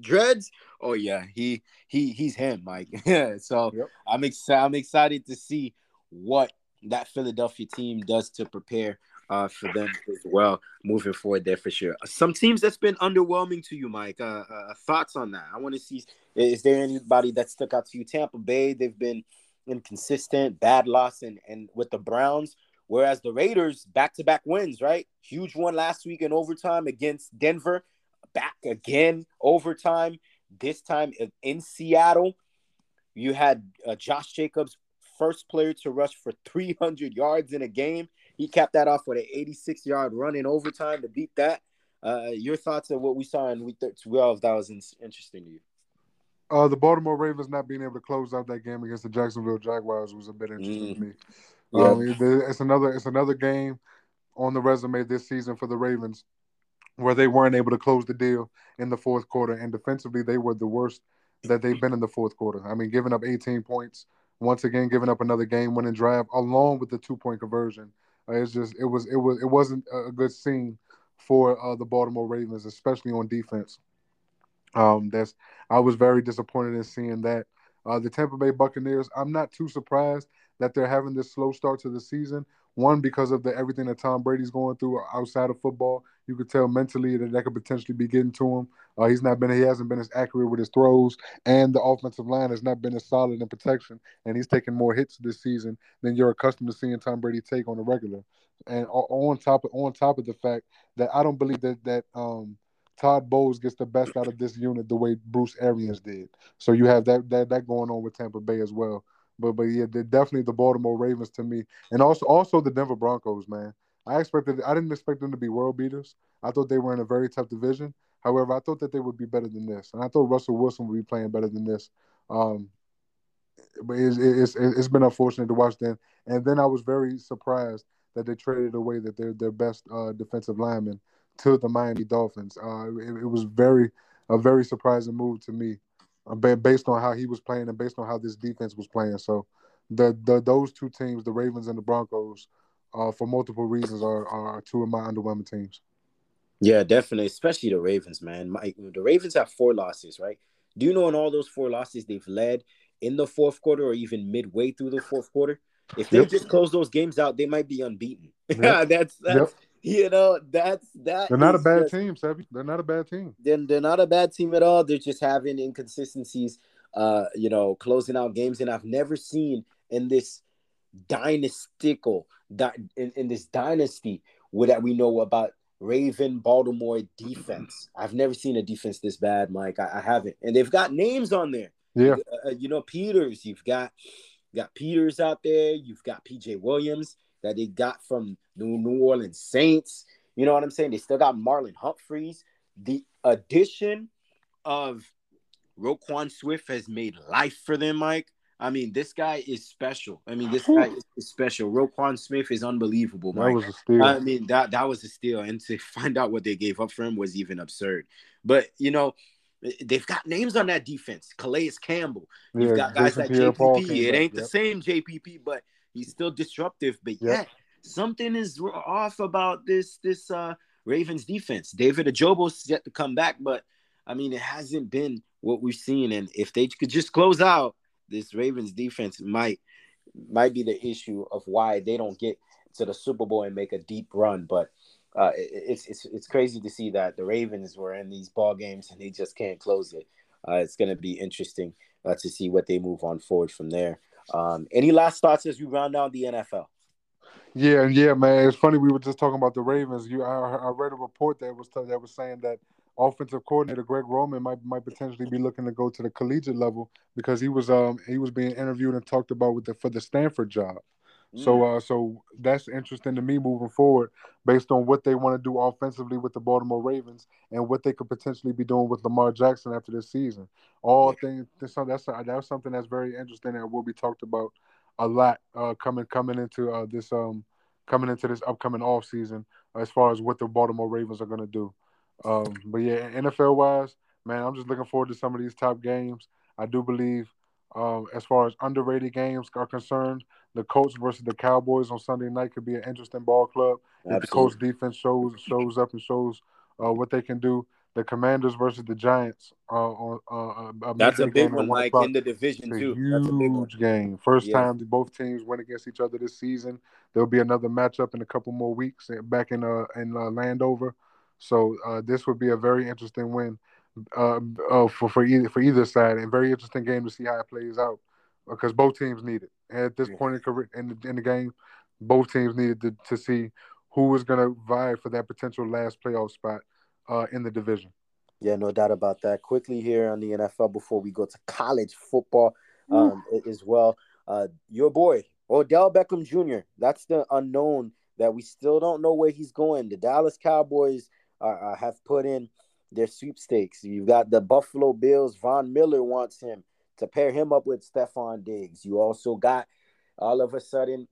dreads. Oh yeah, he he he's him, Mike. Yeah, so Yep. I'm excited. I'm excited to see what that Philadelphia team does to prepare uh, for them as well moving forward there for sure. Some teams that's been underwhelming to you, Mike. Uh, uh, thoughts on that? I want to see. Is there anybody that stuck out to you? Tampa Bay, they've been inconsistent, bad loss, and and with the Browns. Whereas the Raiders, back to back wins, right? Huge one last week in overtime against Denver. Back again overtime. This time in Seattle, you had uh, Josh Jacobs, first player to rush for 300 yards in a game. He capped that off with an 86 yard run in overtime to beat that. Uh, your thoughts on what we saw in week 12 that was in- interesting to you? Uh, the Baltimore Ravens not being able to close out that game against the Jacksonville Jaguars was a bit interesting to me. Yeah. Um, it's another it's another game on the resume this season for the Ravens where they weren't able to close the deal in the fourth quarter, and defensively they were the worst that they've been in the fourth quarter. I mean, giving up 18 points once again, giving up another game-winning drive along with the two-point conversion. Uh, it's just it was it was it wasn't a good scene for uh, the Baltimore Ravens, especially on defense. Um, that's I was very disappointed in seeing that. Uh, the Tampa Bay Buccaneers, I'm not too surprised that they're having this slow start to the season. One, because of the everything that Tom Brady's going through outside of football, you could tell mentally that that could potentially be getting to him. Uh, he's not been he hasn't been as accurate with his throws, and the offensive line has not been as solid in protection, and he's taking more hits this season than you're accustomed to seeing Tom Brady take on a regular. And on top of on top of the fact that I don't believe that that um, Todd Bowles gets the best out of this unit the way Bruce Arians did. So you have that that that going on with Tampa Bay as well. But but yeah, definitely the Baltimore Ravens to me, and also also the Denver Broncos, man. I expected I didn't expect them to be world beaters. I thought they were in a very tough division. However, I thought that they would be better than this, and I thought Russell Wilson would be playing better than this. Um, but it's, it's it's been unfortunate to watch them. And then I was very surprised that they traded away that their their best uh, defensive lineman to the Miami Dolphins. Uh, it, it, was very a very surprising move to me, uh, based on how he was playing and based on how this defense was playing. So, the the those two teams, the Ravens and the Broncos, uh, for multiple reasons, are are two of my underwhelming teams. Yeah, definitely, especially the Ravens, man. The Ravens have four losses, right? Do you know in all those four losses they've led in the fourth quarter or even midway through the fourth quarter? If they yep. just close those games out, they might be unbeaten. Yep. that's that's yep. you know that's that. They're not a bad just, team, Sebi. They're not a bad team. Then they're not a bad team at all. They're just having inconsistencies. Uh, you know, closing out games, and I've never seen in this dynastical in, in this dynasty that we know about Raven Baltimore defense. I've never seen a defense this bad, Mike. I, I haven't, and they've got names on there. Yeah, uh, you know Peters. You've got you got Peters out there. You've got PJ Williams that they got from the New Orleans Saints. You know what I'm saying? They still got Marlon Humphreys. The addition of Roquan Swift has made life for them, Mike. I mean, this guy is special. I mean, this guy is special. Roquan Smith is unbelievable. Mike. That was a steal. I mean, that that was a steal, and to find out what they gave up for him was even absurd. But you know, they've got names on that defense. Calais Campbell. You've yeah, got guys like JPP. It ain't yep. the same JPP, but he's still disruptive. But yep. yeah, something is off about this this uh Ravens defense. David Ojabo yet to come back, but I mean, it hasn't been what we've seen. And if they could just close out this Ravens defense, might might be the issue of why they don't get to the Super Bowl and make a deep run. But uh, it's it's it's crazy to see that the Ravens were in these ball games and they just can't close it. Uh, it's going to be interesting uh, to see what they move on forward from there. Um, any last thoughts as we round down the NFL? Yeah, yeah, man. It's funny we were just talking about the Ravens. You, I, I read a report that was that was saying that offensive coordinator Greg Roman might might potentially be looking to go to the collegiate level because he was um he was being interviewed and talked about with the for the Stanford job. So mm. uh, so that's interesting to me moving forward, based on what they want to do offensively with the Baltimore Ravens and what they could potentially be doing with Lamar Jackson after this season. All things that's that's that's something that's very interesting and will be talked about a lot uh, coming coming into uh, this um coming into this upcoming off season as far as what the Baltimore Ravens are going to do. Um, but yeah, NFL wise, man, I'm just looking forward to some of these top games. I do believe, um, as far as underrated games are concerned, the Colts versus the Cowboys on Sunday night could be an interesting ball club. If the Colts defense shows shows up and shows uh, what they can do. The Commanders versus the Giants. Uh, uh, uh, That's a big one, Mike, in the division too. Huge game. First yeah. time both teams went against each other this season. There'll be another matchup in a couple more weeks eh, back in uh in uh, Landover. So uh, this would be a very interesting win uh, uh, for for either for either side, and very interesting game to see how it plays out because both teams need it. And at this point in, career, in, the, in the game, both teams needed to, to see who was going to vie for that potential last playoff spot uh, in the division. Yeah, no doubt about that. Quickly here on the NFL before we go to college football um, as well. Uh, your boy, Odell Beckham Jr., that's the unknown that we still don't know where he's going. The Dallas Cowboys are, have put in their sweepstakes. You've got the Buffalo Bills. Von Miller wants him to pair him up with Stefon Diggs. You also got all of a sudden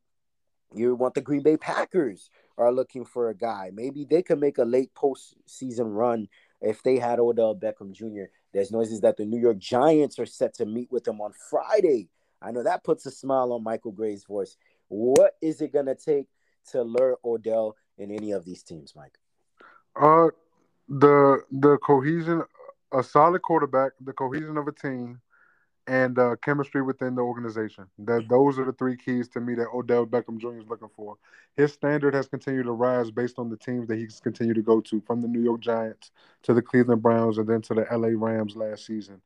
you want the Green Bay Packers are looking for a guy. Maybe they could make a late postseason run if they had Odell Beckham Jr. There's noises that the New York Giants are set to meet with him on Friday. I know that puts a smile on Michael Gray's voice. What is it going to take to lure Odell in any of these teams, Mike? Uh, the the cohesion, a solid quarterback, the cohesion of a team, and uh, chemistry within the organization. That those are the three keys to me that Odell Beckham Jr. is looking for. His standard has continued to rise based on the teams that he's continued to go to, from the New York Giants to the Cleveland Browns, and then to the LA Rams last season.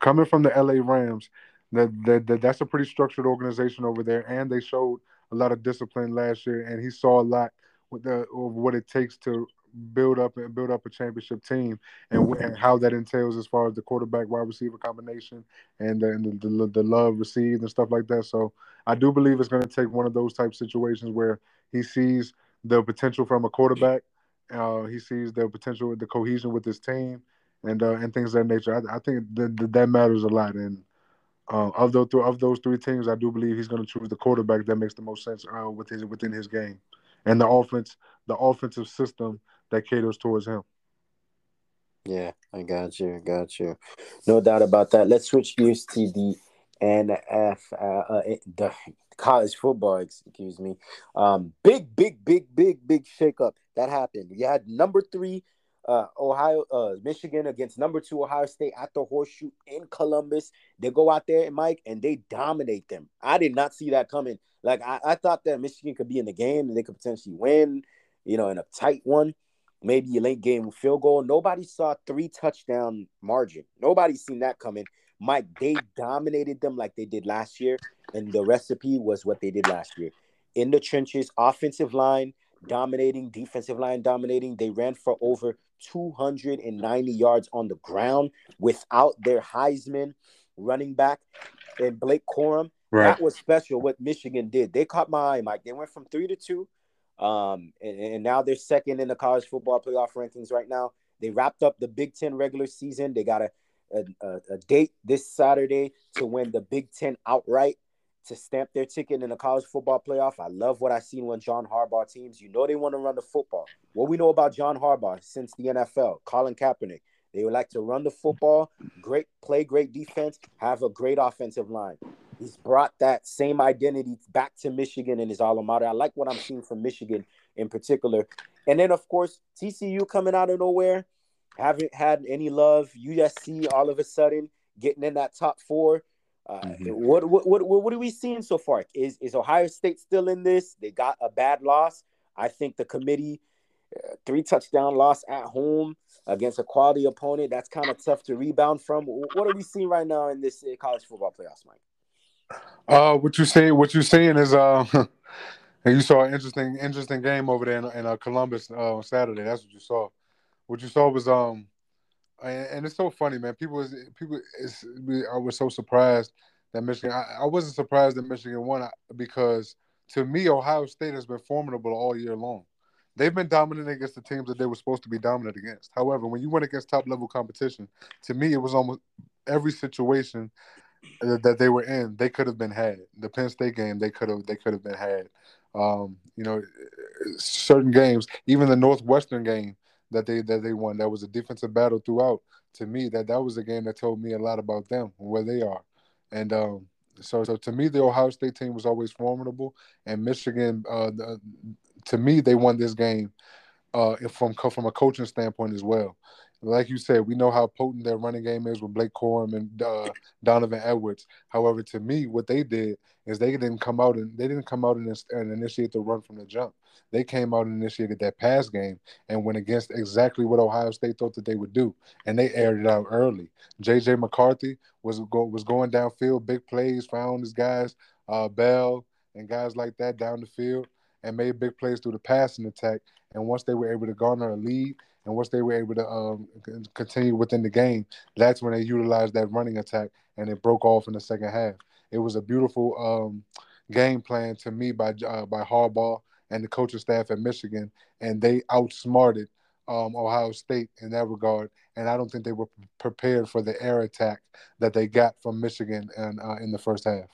Coming from the LA Rams, that, that, that that's a pretty structured organization over there, and they showed a lot of discipline last year, and he saw a lot with the of what it takes to build up and build up a championship team and, and how that entails as far as the quarterback wide receiver combination and, the, and the, the, the love received and stuff like that. So I do believe it's going to take one of those type situations where he sees the potential from a quarterback. Uh, he sees the potential, with the cohesion with his team, and uh, and things of that nature. I, I think that that matters a lot. And uh, of those of those three teams, I do believe he's going to choose the quarterback that makes the most sense uh, within within his game, and the offense, the offensive system that caters towards him. Yeah, I got you. I got you. No doubt about that. Let's switch gears to the NF, uh, uh, the college football. Excuse me. Um, big, big, big, big, big shakeup that happened. You had number three, uh, Ohio, uh, Michigan against number two Ohio State at the Horseshoe in Columbus. They go out there, Mike, and they dominate them. I did not see that coming. Like I, I thought that Michigan could be in the game and they could potentially win, you know, in a tight one maybe a late game field goal. Nobody saw three touchdown margin. Nobody seen that coming. Mike, they dominated them like they did last year, and the recipe was what they did last year. In the trenches, offensive line dominating, defensive line dominating. They ran for over 290 yards on the ground without their Heisman running back and Blake Corum. Right. That was special what Michigan did. They caught my eye, Mike. They went from three to two um, and, and now they're second in the college football playoff rankings right now. They wrapped up the Big Ten regular season. They got a, a, a date this Saturday to win the Big Ten outright to stamp their ticket in the college football playoff. I love what I seen when John Harbaugh teams. You know they want to run the football. What we know about John Harbaugh since the NFL, Colin Kaepernick, they would like to run the football, great play, great defense, have a great offensive line he's brought that same identity back to Michigan in his alma mater. I like what I'm seeing from Michigan in particular. And then, of course, TCU coming out of nowhere, haven't had any love. USC all of a sudden getting in that top four. Uh, mm-hmm. what, what what what are we seeing so far? Is is Ohio State still in this? They got a bad loss. I think the committee uh, three touchdown loss at home against a quality opponent. That's kind of tough to rebound from. What are we seeing right now in this uh, college football playoffs, Mike? Uh, what you say? What you're saying is, uh, you saw an interesting, interesting game over there in, in uh, Columbus uh, on Saturday. That's what you saw. What you saw was, um, and, and it's so funny, man. People, is, people, is, I was so surprised that Michigan. I, I wasn't surprised that Michigan won uh, because to me, Ohio State has been formidable all year long. They've been dominant against the teams that they were supposed to be dominant against. However, when you went against top level competition, to me, it was almost every situation that they were in, they could have been had. The Penn State game, they could have they could have been had. Um, you know, certain games, even the Northwestern game that they that they won, that was a defensive battle throughout. To me, that that was a game that told me a lot about them and where they are. And um, so, so to me, the Ohio State team was always formidable, and Michigan, uh, the, to me, they won this game uh, from from a coaching standpoint as well like you said, we know how potent their running game is with Blake Corum and uh, Donovan Edwards. However, to me, what they did is they didn't come out and they didn't come out and, and initiate the run from the jump. They came out and initiated that pass game and went against exactly what Ohio State thought that they would do, and they aired it out early. J.J. McCarthy was go, was going downfield, big plays, found his guys, uh, Bell and guys like that down the field, and made big plays through the passing attack. And once they were able to garner a lead and once they were able to um, continue within the game, that's when they utilized that running attack and it broke off in the second half. It was a beautiful um, game plan to me by uh, by Harbaugh and the coaching staff at Michigan, and they outsmarted um, Ohio State in that regard. And I don't think they were prepared for the air attack that they got from Michigan and uh, in the first half.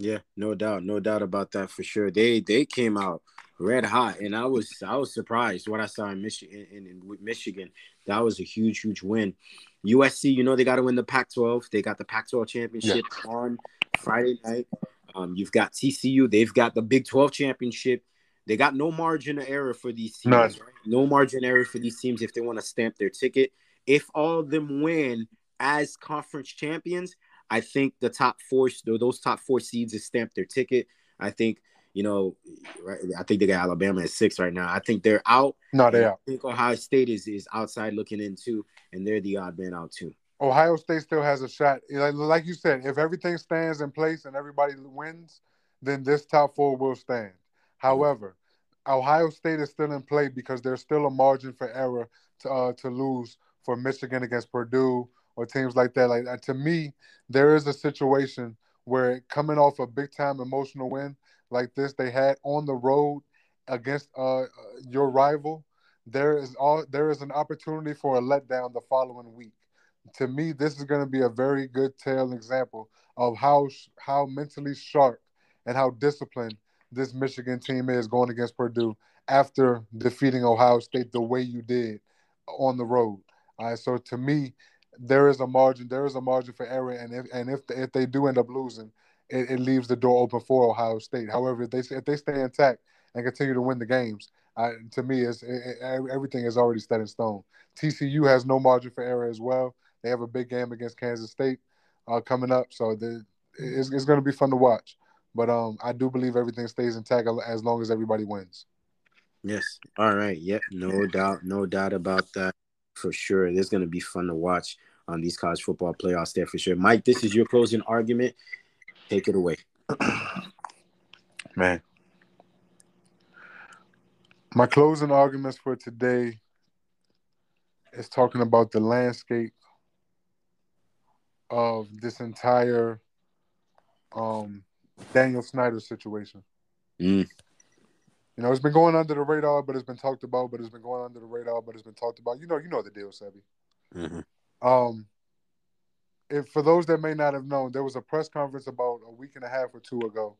Yeah, no doubt, no doubt about that for sure. They they came out red hot, and I was I was surprised what I saw in Michigan. In, in, Michigan, that was a huge, huge win. USC, you know, they got to win the Pac-12. They got the Pac-12 championship yeah. on Friday night. Um, you've got TCU. They've got the Big 12 championship. They got no margin of error for these teams. Right? No margin error for these teams if they want to stamp their ticket. If all of them win as conference champions, I think the top four, those top four seeds, have stamped their ticket. I think you know, right, I think they got Alabama at six right now. I think they're out. No, they are. I think Ohio State is is outside looking in too, and they're the odd man out too. Ohio State still has a shot. Like you said, if everything stands in place and everybody wins, then this top four will stand. However, Ohio State is still in play because there's still a margin for error to uh, to lose for Michigan against Purdue or teams like that. Like to me, there is a situation where coming off a big time emotional win, like this they had on the road against uh, your rival, there is all there is an opportunity for a letdown the following week. To me, this is going to be a very good tale example of how how mentally sharp and how disciplined this Michigan team is going against Purdue after defeating Ohio State the way you did on the road. All right, so to me, there is a margin. There is a margin for error, and if and if if they do end up losing, it, it leaves the door open for Ohio State. However, if they if they stay intact and continue to win the games, I, to me, is it, everything is already set in stone. TCU has no margin for error as well. They have a big game against Kansas State uh, coming up, so the, it's, it's going to be fun to watch. But um, I do believe everything stays intact as long as everybody wins. Yes. All right. Yep. No doubt. No doubt about that for sure. It's going to be fun to watch on these college football playoffs there for sure. Mike, this is your closing argument. Take it away. Man. My closing arguments for today is talking about the landscape of this entire um, Daniel Snyder situation. Mm. You know, it's been going under the radar, but it's been talked about, but it's been going under the radar, but it's been talked about. You know, you know the deal, Sebi. Mm-hmm. Um, if for those that may not have known, there was a press conference about a week and a half or two ago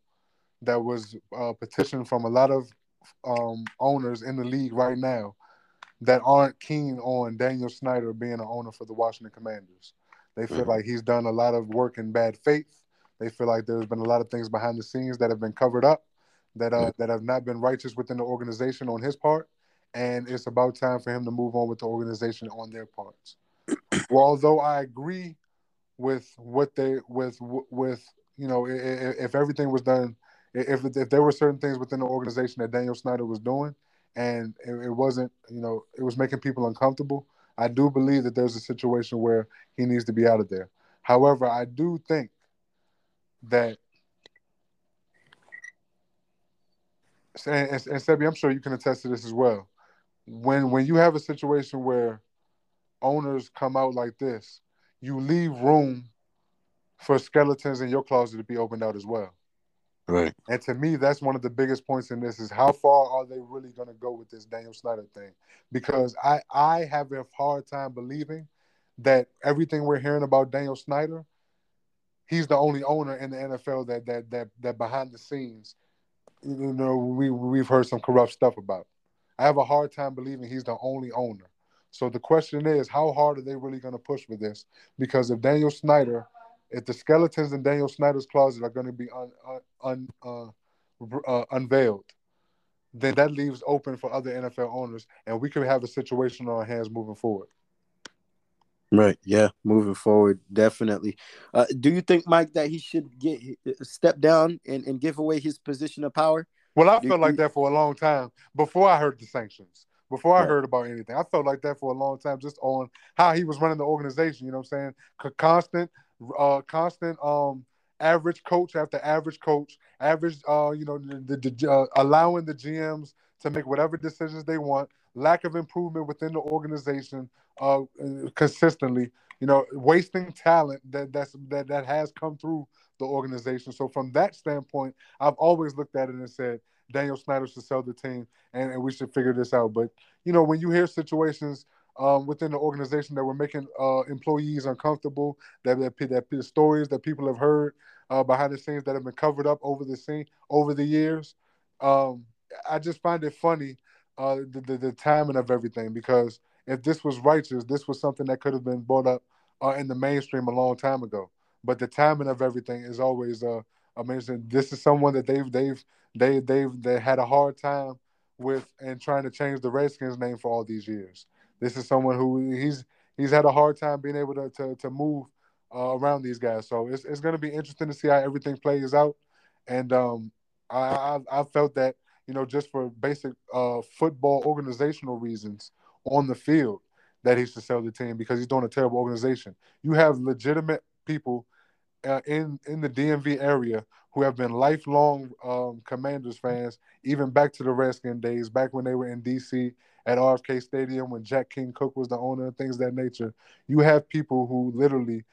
that was a petition from a lot of um, owners in the league right now that aren't keen on Daniel Snyder being an owner for the Washington Commanders. They feel mm-hmm. like he's done a lot of work in bad faith. They feel like there's been a lot of things behind the scenes that have been covered up, that uh, mm-hmm. that have not been righteous within the organization on his part, and it's about time for him to move on with the organization on their parts. Well, although I agree with what they with with you know if, if everything was done if if there were certain things within the organization that Daniel Snyder was doing and it, it, wasn't you know it was making people uncomfortable I do believe that there's a situation where he needs to be out of there. However I do think that and, and, and Sebi, I'm sure you can attest to this as well. When when you have a situation where owners come out like this you leave room for skeletons in your closet to be opened out as well. Right. And to me, that's one of the biggest points in this is how far are they really going to go with this Daniel Snyder thing? Because I I have a hard time believing that everything we're hearing about Daniel Snyder, he's the only owner in the NFL that that that that behind the scenes, you know, we we've heard some corrupt stuff about. I have a hard time believing he's the only owner. So the question is, how hard are they really going to push for this? Because if Daniel Snyder, if the skeletons in Daniel Snyder's closet are going to be un, un, uh, uh, unveiled, then that leaves open for other NFL owners, and we could have a situation on our hands moving forward. Right. Yeah. Moving forward, definitely. Uh, do you think, Mike, that he should get step down and, and give away his position of power? Well, I felt like that for a long time before I heard the sanctions before I heard about anything. I felt like that for a long time, just on how he was running the organization. You know what I'm saying? Constant, uh, constant, um, average coach after average coach, average, uh, you know, the, the uh, allowing the GMs to make whatever decisions they want. Lack of improvement within the organization, uh, consistently. You know, wasting talent that that's that that has come through the organization. So from that standpoint, I've always looked at it and said, Daniel Snyder should sell the team, and, and we should figure this out. But you know, when you hear situations um, within the organization that were making uh, employees uncomfortable, that that, that, stories that people have heard uh, behind the scenes that have been covered up over the scene over the years, um, I just find it funny uh, the, the, the timing of everything because if this was righteous, this was something that could have been brought up uh, in the mainstream a long time ago. But the timing of everything is always uh, amazing. This is someone that they've they've they they've they had a hard time with and trying to change the Redskins name for all these years. This is someone who he's he's had a hard time being able to to, to move uh, around these guys. So it's it's going to be interesting to see how everything plays out. And um, I, I, I felt that you know just for basic uh, football organizational reasons on the field that he should sell the team because he's doing a terrible organization. You have legitimate people uh, in in the DMV area who have been lifelong um, Commanders fans, even back to the Redskin days, back when they were in DC at RFK Stadium when Jack Kent Cooke was the owner and things that nature. You have people who literally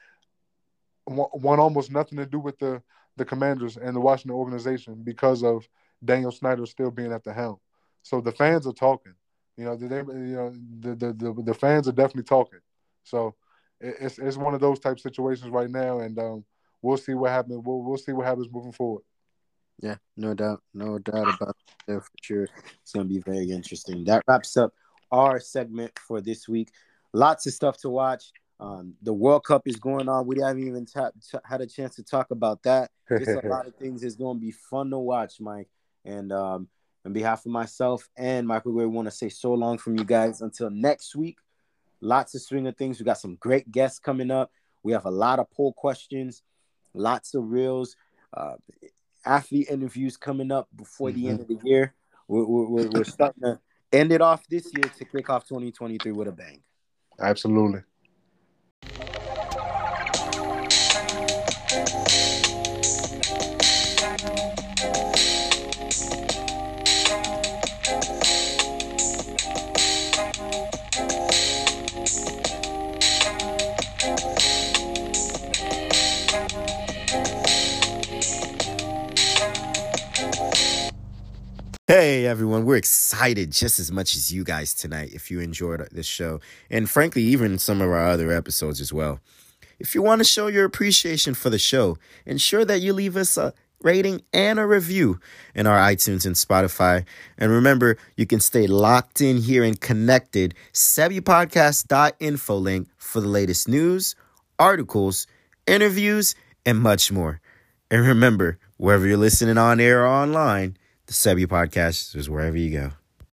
want, want almost nothing to do with the, the Commanders and the Washington organization because of Daniel Snyder still being at the helm. So the fans are talking. You know, they, you know, the, the the the fans are definitely talking. So it's it's one of those type situations right now, and um, we'll see what happens. We'll we'll see what happens moving forward. Yeah, no doubt, no doubt about that for sure. It's gonna be very interesting. That wraps up our segment for this week. Lots of stuff to watch. Um, the World Cup is going on. We haven't even had a chance to talk about that. Just a lot of things. It's going to be fun to watch, Mike. And um, on behalf of myself and Michael we want to say so long from you guys until next week. Lots of swinger things. We got some great guests coming up. We have a lot of poll questions, lots of reels, uh, athlete interviews coming up before mm-hmm. the end of the year. We're, we're, we're starting to end it off this year to kick off 2023 with a bang. Absolutely. Hey everyone, we're excited just as much as you guys tonight if you enjoyed this show, and frankly, even some of our other episodes as well. If you want to show your appreciation for the show, ensure that you leave us a rating and a review in our iTunes and Spotify. And remember, you can stay locked in here and connected. SebiPodcast.info link for the latest news, articles, interviews, and much more. And remember, wherever you're listening on air or online, the Sebi Podcast is wherever you go.